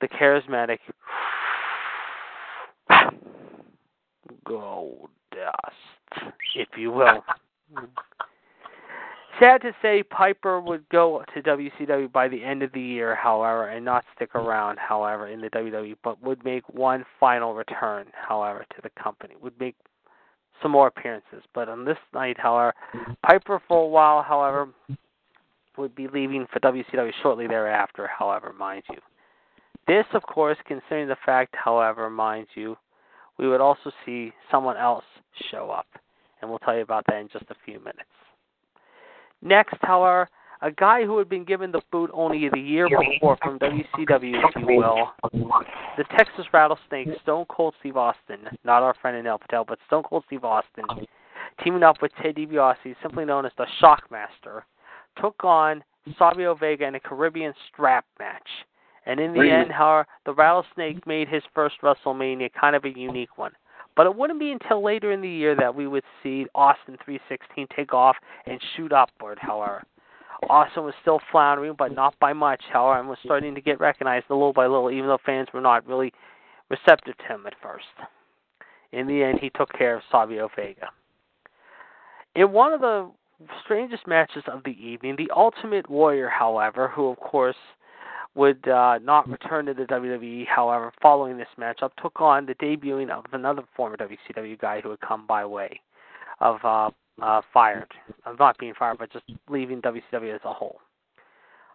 the charismatic <sighs> Gold Dust, if you will. Sad to say, Piper would go to WCW by the end of the year, however, and not stick around, however, in the WWE, but would make one final return, however, to the company. Would make some more appearances. But on this night, however, Piper for a while, however, would be leaving for WCW shortly thereafter, however, mind you. This, of course, considering the fact, however, mind you, we would also see someone else show up. And we'll tell you about that in just a few minutes. Next, however, a guy who had been given the boot only the year before from WCW, if you will, the Texas Rattlesnake, Stone Cold Steve Austin, not our friend Anil Patel, but Stone Cold Steve Austin, teaming up with Ted DiBiase, simply known as the Shockmaster, took on Savio Vega in a Caribbean strap match. And in the really? end, however, the Rattlesnake made his first WrestleMania kind of a unique one. But it wouldn't be until later in the year that we would see Austin 316 take off and shoot upward, however. Austin was still floundering, but not by much, however, and was starting to get recognized a little by little, even though fans were not really receptive to him at first. In the end, he took care of Savio Vega. In one of the strangest matches of the evening, the Ultimate Warrior, however, who of course would uh, not return to the WWE. However, following this matchup, took on the debuting of another former WCW guy who had come by way of uh, uh, fired, of not being fired, but just leaving WCW as a whole.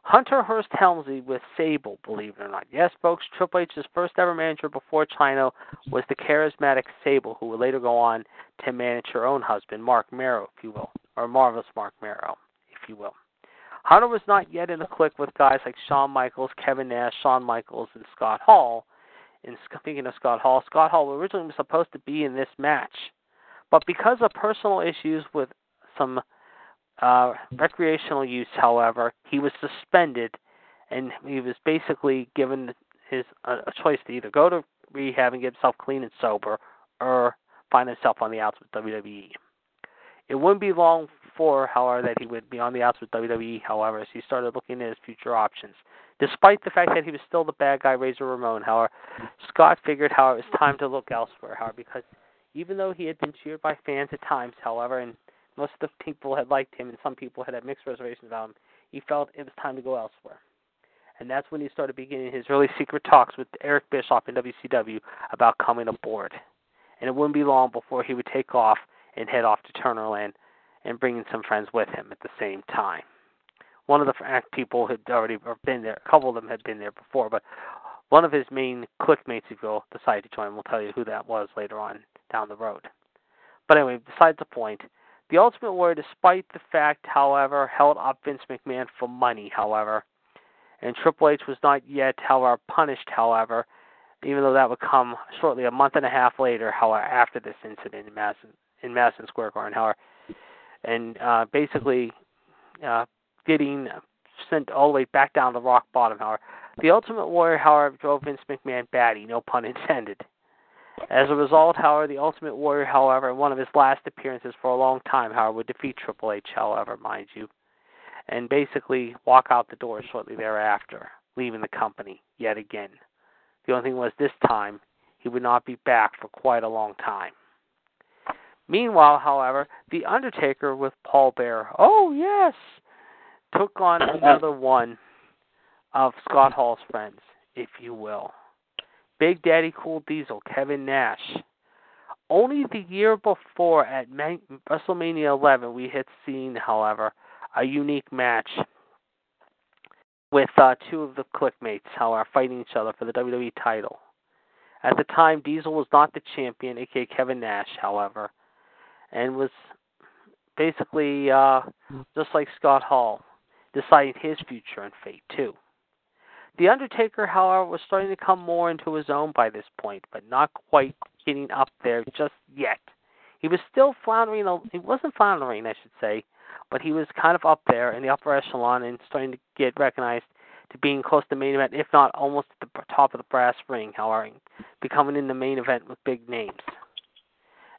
Hunter Hearst Helmsley with Sable, believe it or not. Yes, folks, Triple H's first ever manager before Chyna was the charismatic Sable, who would later go on to manage her own husband, Mark Mero, if you will, or Marvelous Mark Mero, if you will. Hunter was not yet in a clique with guys like Shawn Michaels, Kevin Nash, Shawn Michaels, and Scott Hall. And speaking of Scott Hall, Scott Hall originally was supposed to be in this match, but because of personal issues with some uh, recreational use, however, he was suspended, and he was basically given his uh, a choice to either go to rehab and get himself clean and sober, or find himself on the outs with WWE. It wouldn't be long before, however, that he would be on the outs with WWE, however, as he started looking at his future options. Despite the fact that he was still the bad guy, Razor Ramon, however, Scott figured how it was time to look elsewhere, however, because even though he had been cheered by fans at times, however, and most of the people had liked him and some people had had mixed reservations about him, he felt it was time to go elsewhere. And that's when he started beginning his really secret talks with Eric Bischoff in WCW about coming aboard. And it wouldn't be long before he would take off and head off to Turnerland and bringing some friends with him at the same time. One of the people had already been there. A couple of them had been there before, but one of his main clique mates, if you will, decided to join. We'll tell you who that was later on down the road. But anyway, besides the point, the Ultimate Warrior, despite the fact, however, held up Vince McMahon for money, however, and Triple H was not yet, however, punished, however, even though that would come shortly a month and a half later, however, after this incident in Madison, in Madison Square Garden, however, and uh, basically uh, getting sent all the way back down to rock bottom. However, the Ultimate Warrior, however, drove Vince McMahon batty, no pun intended. As a result, however, the Ultimate Warrior, however, in one of his last appearances for a long time, however, would defeat Triple H, however, mind you, and basically walk out the door shortly thereafter, leaving the company yet again. The only thing was this time he would not be back for quite a long time. Meanwhile, however, The Undertaker with Paul Bearer, oh yes, took on another one of Scott Hall's friends, if you will. Big Daddy Cool Diesel, Kevin Nash. Only the year before at WrestleMania 11, we had seen, however, a unique match with uh, two of the clique mates, however, fighting each other for the WWE title. At the time, Diesel was not the champion, aka Kevin Nash, however, and was basically uh, just like Scott Hall, deciding his future and fate too. The Undertaker, however, was starting to come more into his own by this point, but not quite getting up there just yet. He was still floundering. He wasn't floundering, I should say, but he was kind of up there in the upper echelon and starting to get recognized to being close to the main event, if not almost at the top of the brass ring. However, becoming in the main event with big names.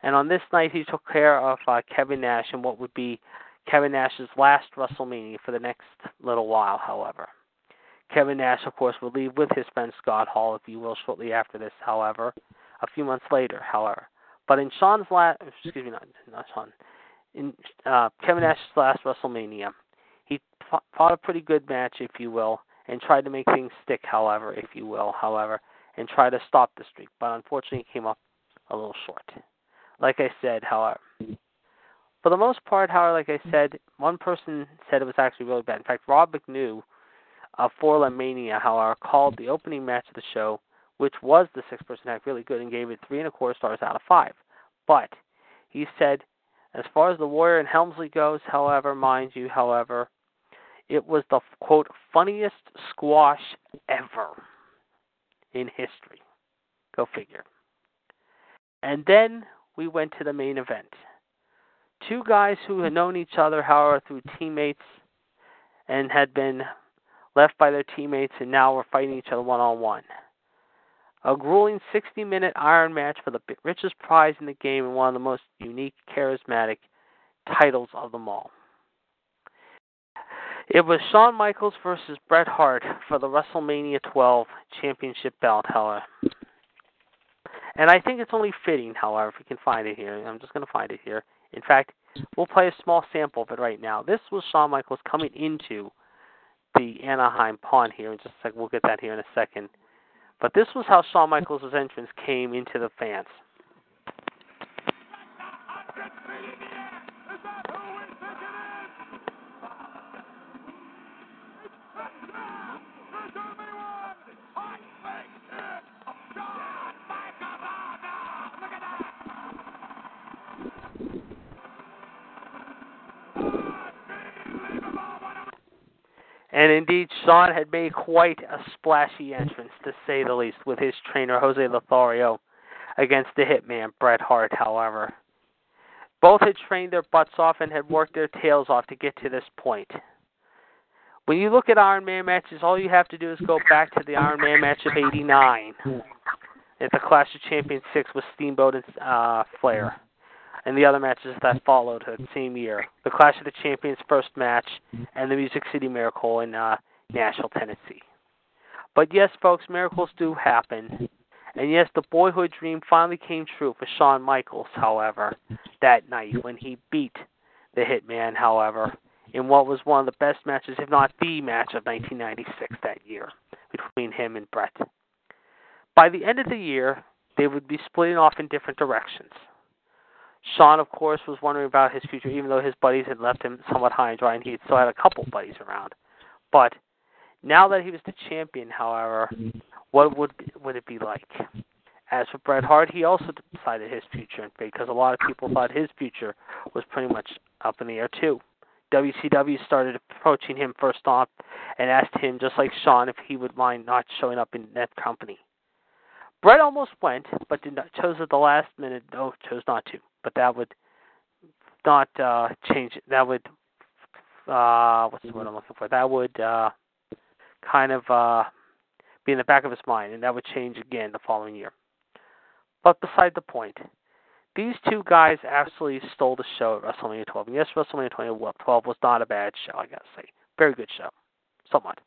And on this night, he took care of uh, Kevin Nash in what would be Kevin Nash's last WrestleMania for the next little while, however. Kevin Nash, of course, would leave with his friend Scott Hall, if you will, shortly after this, however, a few months later, however. But in Shawn's last, excuse me, not, not Shawn, in uh, Kevin Nash's last WrestleMania, he fought a pretty good match, if you will, and tried to make things stick, however, if you will, however, and try to stop the streak. But unfortunately, he came up a little short. Like I said, however, for the most part, however, like I said, one person said it was actually really bad. In fact, Rob McNew of For Mania, however, called the opening match of the show, which was the six person act, really good and gave it three and a quarter stars out of five. But he said, as far as the Warrior and Helmsley goes, however, mind you, however, it was the quote funniest squash ever in history. Go figure. And then we went to the main event. Two guys who had known each other, however, through teammates and had been left by their teammates and now were fighting each other one on one. A grueling 60 minute iron match for the richest prize in the game and one of the most unique, charismatic titles of them all. It was Shawn Michaels versus Bret Hart for the WrestleMania 12 championship belt, however. And I think it's only fitting, however, if we can find it here. I'm just going to find it here. In fact, we'll play a small sample of it right now. This was Shawn Michaels coming into the Anaheim Pond here. In just a second, we'll get that here in a second. But this was how Shawn Michaels' entrance came into the fans. And indeed, Shawn had made quite a splashy entrance, to say the least, with his trainer Jose Lothario against the Hitman Bret Hart, however. Both had trained their butts off and had worked their tails off to get to this point. When you look at Iron Man matches, all you have to do is go back to the Iron Man match of '89 at the Clash of Champions 6 with Steamboat and uh, Flair and the other matches that followed the same year. The Clash of the Champions first match and the Music City Miracle in uh, Nashville, Tennessee. But yes, folks, miracles do happen. And yes, the boyhood dream finally came true for Shawn Michaels, however, that night when he beat the Hitman, however, in what was one of the best matches, if not the match of 1996 that year between him and Bret. By the end of the year, they would be splitting off in different directions. Shawn, of course, was wondering about his future, even though his buddies had left him somewhat high and dry, and he still had a couple buddies around. But now that he was the champion, however, what would would it be like? As for Bret Hart, he also decided his future because a lot of people thought his future was pretty much up in the air too. WCW started approaching him first off and asked him, just like Shawn, if he would mind not showing up in that company. Bret almost went, but did not, chose at the last minute. No, chose not to but that would not uh, change. That would uh, what's the word I'm looking for? That would uh, kind of uh, be in the back of his mind, and that would change again the following year. But beside the point, these two guys absolutely stole the show at WrestleMania 12. And yes, WrestleMania 12 was not a bad show, I gotta say. Very good show, somewhat.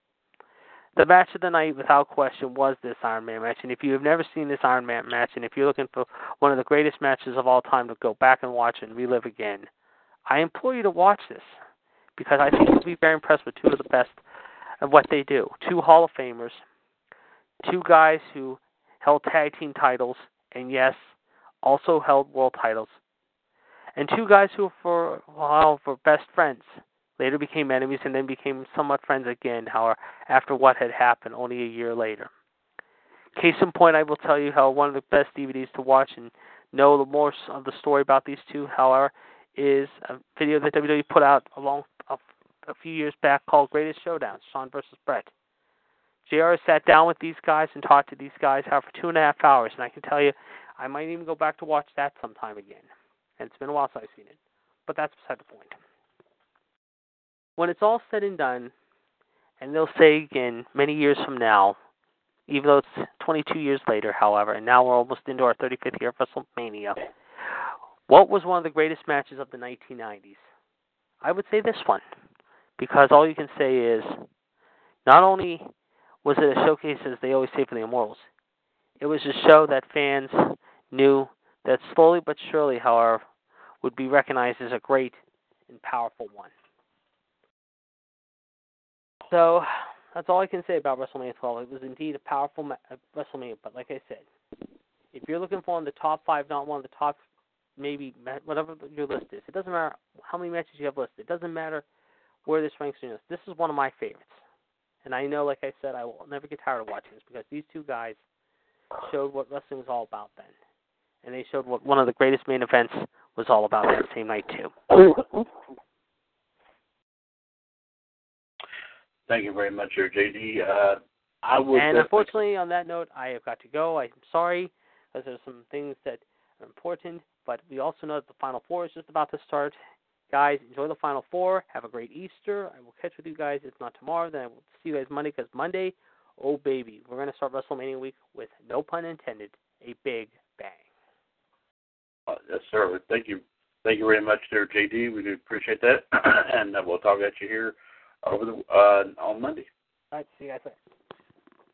The match of the night, without question, was this Iron Man match. And if you have never seen this Iron Man match, and if you're looking for one of the greatest matches of all time to go back and watch and relive again, I implore you to watch this because I think you'll be very impressed with two of the best of what they do. Two Hall of Famers, two guys who held tag team titles, and yes, also held world titles, and two guys who, for well, were best friends later became enemies and then became somewhat friends again, however, after what had happened only a year later. case in point, I will tell you how one of the best DVDs to watch and know the more of the story about these two, however, is a video that WWE put out along a, a few years back called Greatest Showdown, Shawn versus Bret. JR sat down with these guys and talked to these guys for two and a half hours, and I can tell you, I might even go back to watch that sometime again. And it's been a while since I've seen it, but that's beside the point. When it's all said and done, and they'll say again many years from now, even though it's 22 years later, however, and now we're almost into our 35th year of WrestleMania. What was one of the greatest matches of the 1990s? I would say this one, because all you can say is not only was it a showcase, as they always say for the Immortals, it was a show that fans knew that slowly but surely, however, would be recognized as a great and powerful one. So that's all I can say about WrestleMania 12. It was indeed a powerful ma- uh, WrestleMania, but like I said, if you're looking for one of the top five, not one of the top, maybe whatever your list is, it doesn't matter how many matches you have listed. It doesn't matter where this ranks in your list. This is one of my favorites, and I know, like I said, I will never get tired of watching this because these two guys showed what wrestling was all about then, and they showed what one of the greatest main events was all about that same night too. <coughs> Thank you very much, sir, JD. Uh, I would. And unfortunately, on that note, I have got to go. I'm sorry because there's some things that are important, but we also know that the Final Four is just about to start. Guys, enjoy the Final Four. Have a great Easter. I will catch with you guys. If not tomorrow, then I will see you guys Monday because Monday, oh baby, we're going to start WrestleMania week with, no pun intended, a big bang. Uh, yes, sir. Thank you. Thank you very much, there, JD. We do appreciate that. <clears throat> and uh, we'll talk at you here over the uh, on Monday. All right, see you guys later.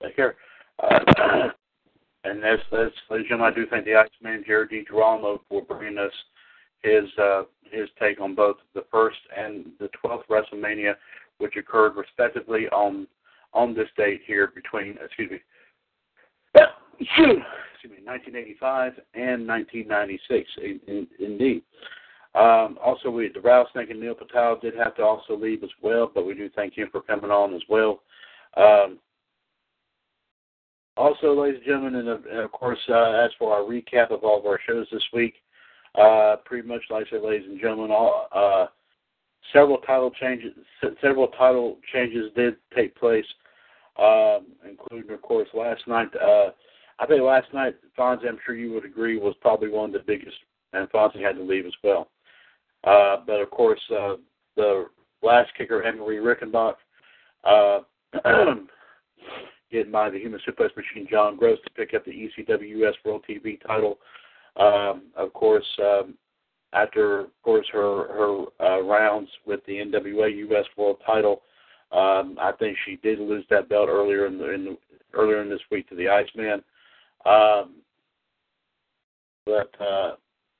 Take care. Uh, <clears throat> and as, as, ladies and gentlemen, I do thank the Iceman, Jared DiGirolamo, for bringing us his uh, his take on both the first and the twelfth WrestleMania, which occurred respectively on on this date here between excuse me <coughs> excuse me 1985 and 1996. In, in, indeed. Um, also, we the Rattlesnake Anil Patel did have to also leave as well, but we do thank him for coming on as well. Um, also, ladies and gentlemen, and, uh, and of course, uh, as for our recap of all of our shows this week, uh, pretty much like I said, ladies and gentlemen, all uh, several title changes, several title changes did take place, um, including, of course, last night. Uh, I think last night, Fonzie, I'm sure you would agree, was probably one of the biggest, and Fonzie had to leave as well. Uh, but of course, uh, the last kicker, Henry Rickenbach, uh, <clears throat> getting by the Human Suplex Machine, John Gross, to pick up the ECW US World TV title. Um, of course, um, after of course her her uh, rounds with the NWA US World title, um, I think she did lose that belt earlier in the, in the earlier in this week to the Iceman. Um, but uh,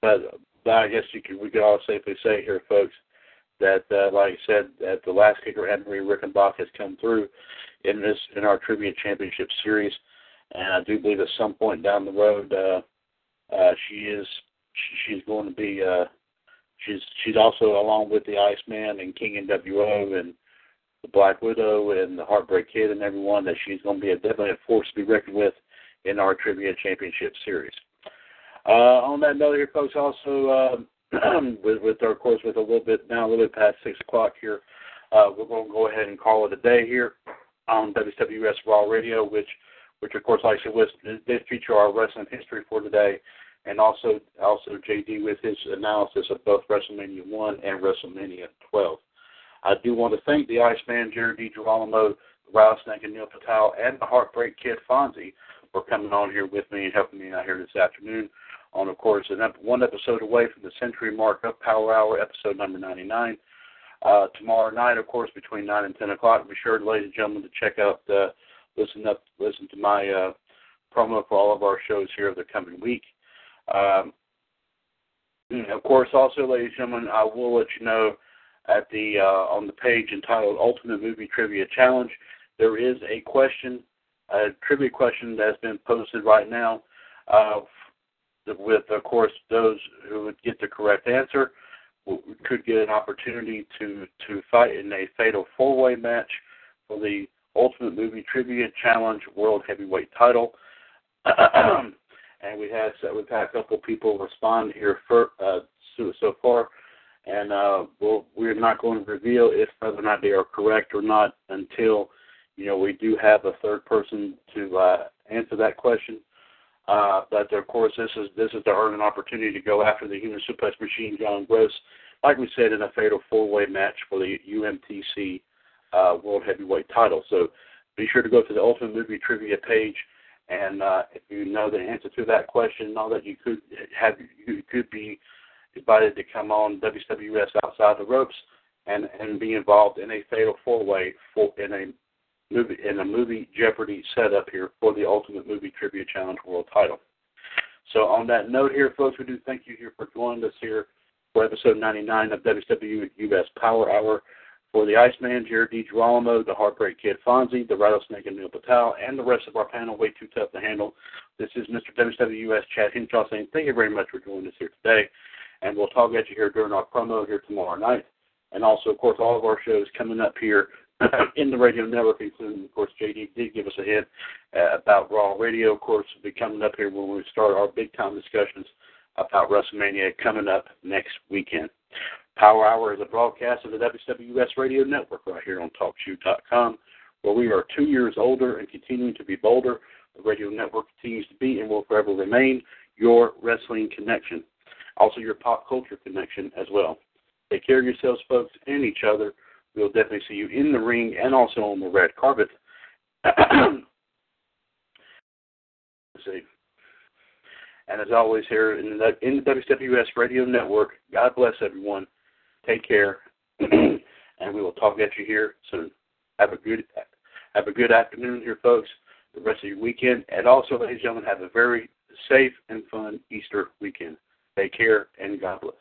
but I guess you could we could all safely say here, folks, that uh, like I said, that the last kicker Henry Rickenbach has come through in this in our trivia championship series, and I do believe at some point down the road, uh, uh, she is she, she's going to be uh, she's she's also along with the Iceman and King NWO and the Black Widow and the Heartbreak Kid and everyone that she's going to be a, definitely a force to be reckoned with in our trivia championship series. Uh, on that note, here, folks, also uh, <clears throat> with, with our course with a little bit now, a little bit past six o'clock here, uh, we're going to go ahead and call it a day here on WWS Raw Radio, which, which of course, like I said, was did feature our wrestling history for today, and also also JD with his analysis of both WrestleMania one and WrestleMania twelve. I do want to thank the Iceman, Jared DiGirolamo, Rattlesnake Anil Patel, and the Heartbreak Kid Fonzie for coming on here with me and helping me out here this afternoon on, of course, an ep- one episode away from the century mark of Power Hour, episode number 99. Uh, tomorrow night, of course, between 9 and 10 o'clock, be sure, ladies and gentlemen, to check out, uh, listen up, listen to my uh, promo for all of our shows here of the coming week. Um, of course, also, ladies and gentlemen, I will let you know at the uh, on the page entitled Ultimate Movie Trivia Challenge, there is a question, a trivia question that's been posted right now uh, with, of course, those who would get the correct answer could get an opportunity to to fight in a fatal four way match for the Ultimate Movie Trivia Challenge World Heavyweight Title. <clears throat> and we had we've had a couple people respond here for, uh, so, so far, and uh, we'll, we're not going to reveal if whether or not they are correct or not until you know we do have a third person to uh, answer that question. Uh, but of course, this is this is to earn an opportunity to go after the human suplex machine, John Gross, like we said in a fatal four-way match for the UMTC uh, World Heavyweight Title. So be sure to go to the Ultimate Movie Trivia page, and uh, if you know the answer to that question, know that you could have you could be invited to come on WWS Outside the Ropes and and be involved in a fatal four-way for in a movie in a movie Jeopardy setup here for the Ultimate Movie Trivia Challenge World Title. So on that note here, folks, we do thank you here for joining us here for episode 99 of WWS Power Hour. For the Iceman, Jared DiGirolamo, the Heartbreak Kid Fonzie, the Rattlesnake Anil Patel, and the rest of our panel, way too tough to handle. This is Mr. WWS Chad Hinshaw saying thank you very much for joining us here today. And we'll talk at you here during our promo here tomorrow night. And also, of course, all of our shows coming up here in the radio network, including, of course, JD did give us a hint uh, about Raw Radio. Of course, will be coming up here when we start our big time discussions about WrestleMania coming up next weekend. Power Hour is a broadcast of the WWS Radio Network right here on TalkShoe.com, where we are two years older and continuing to be bolder. The radio network continues to be and will forever remain your wrestling connection, also your pop culture connection as well. Take care of yourselves, folks, and each other. We'll definitely see you in the ring and also on the red carpet. <clears throat> See. And as always, here in the, in the WWS Radio Network, God bless everyone. Take care, <clears throat> and we will talk at you here soon. Have a good have a good afternoon here, folks. The rest of your weekend, and also, ladies and gentlemen, have a very safe and fun Easter weekend. Take care, and God bless.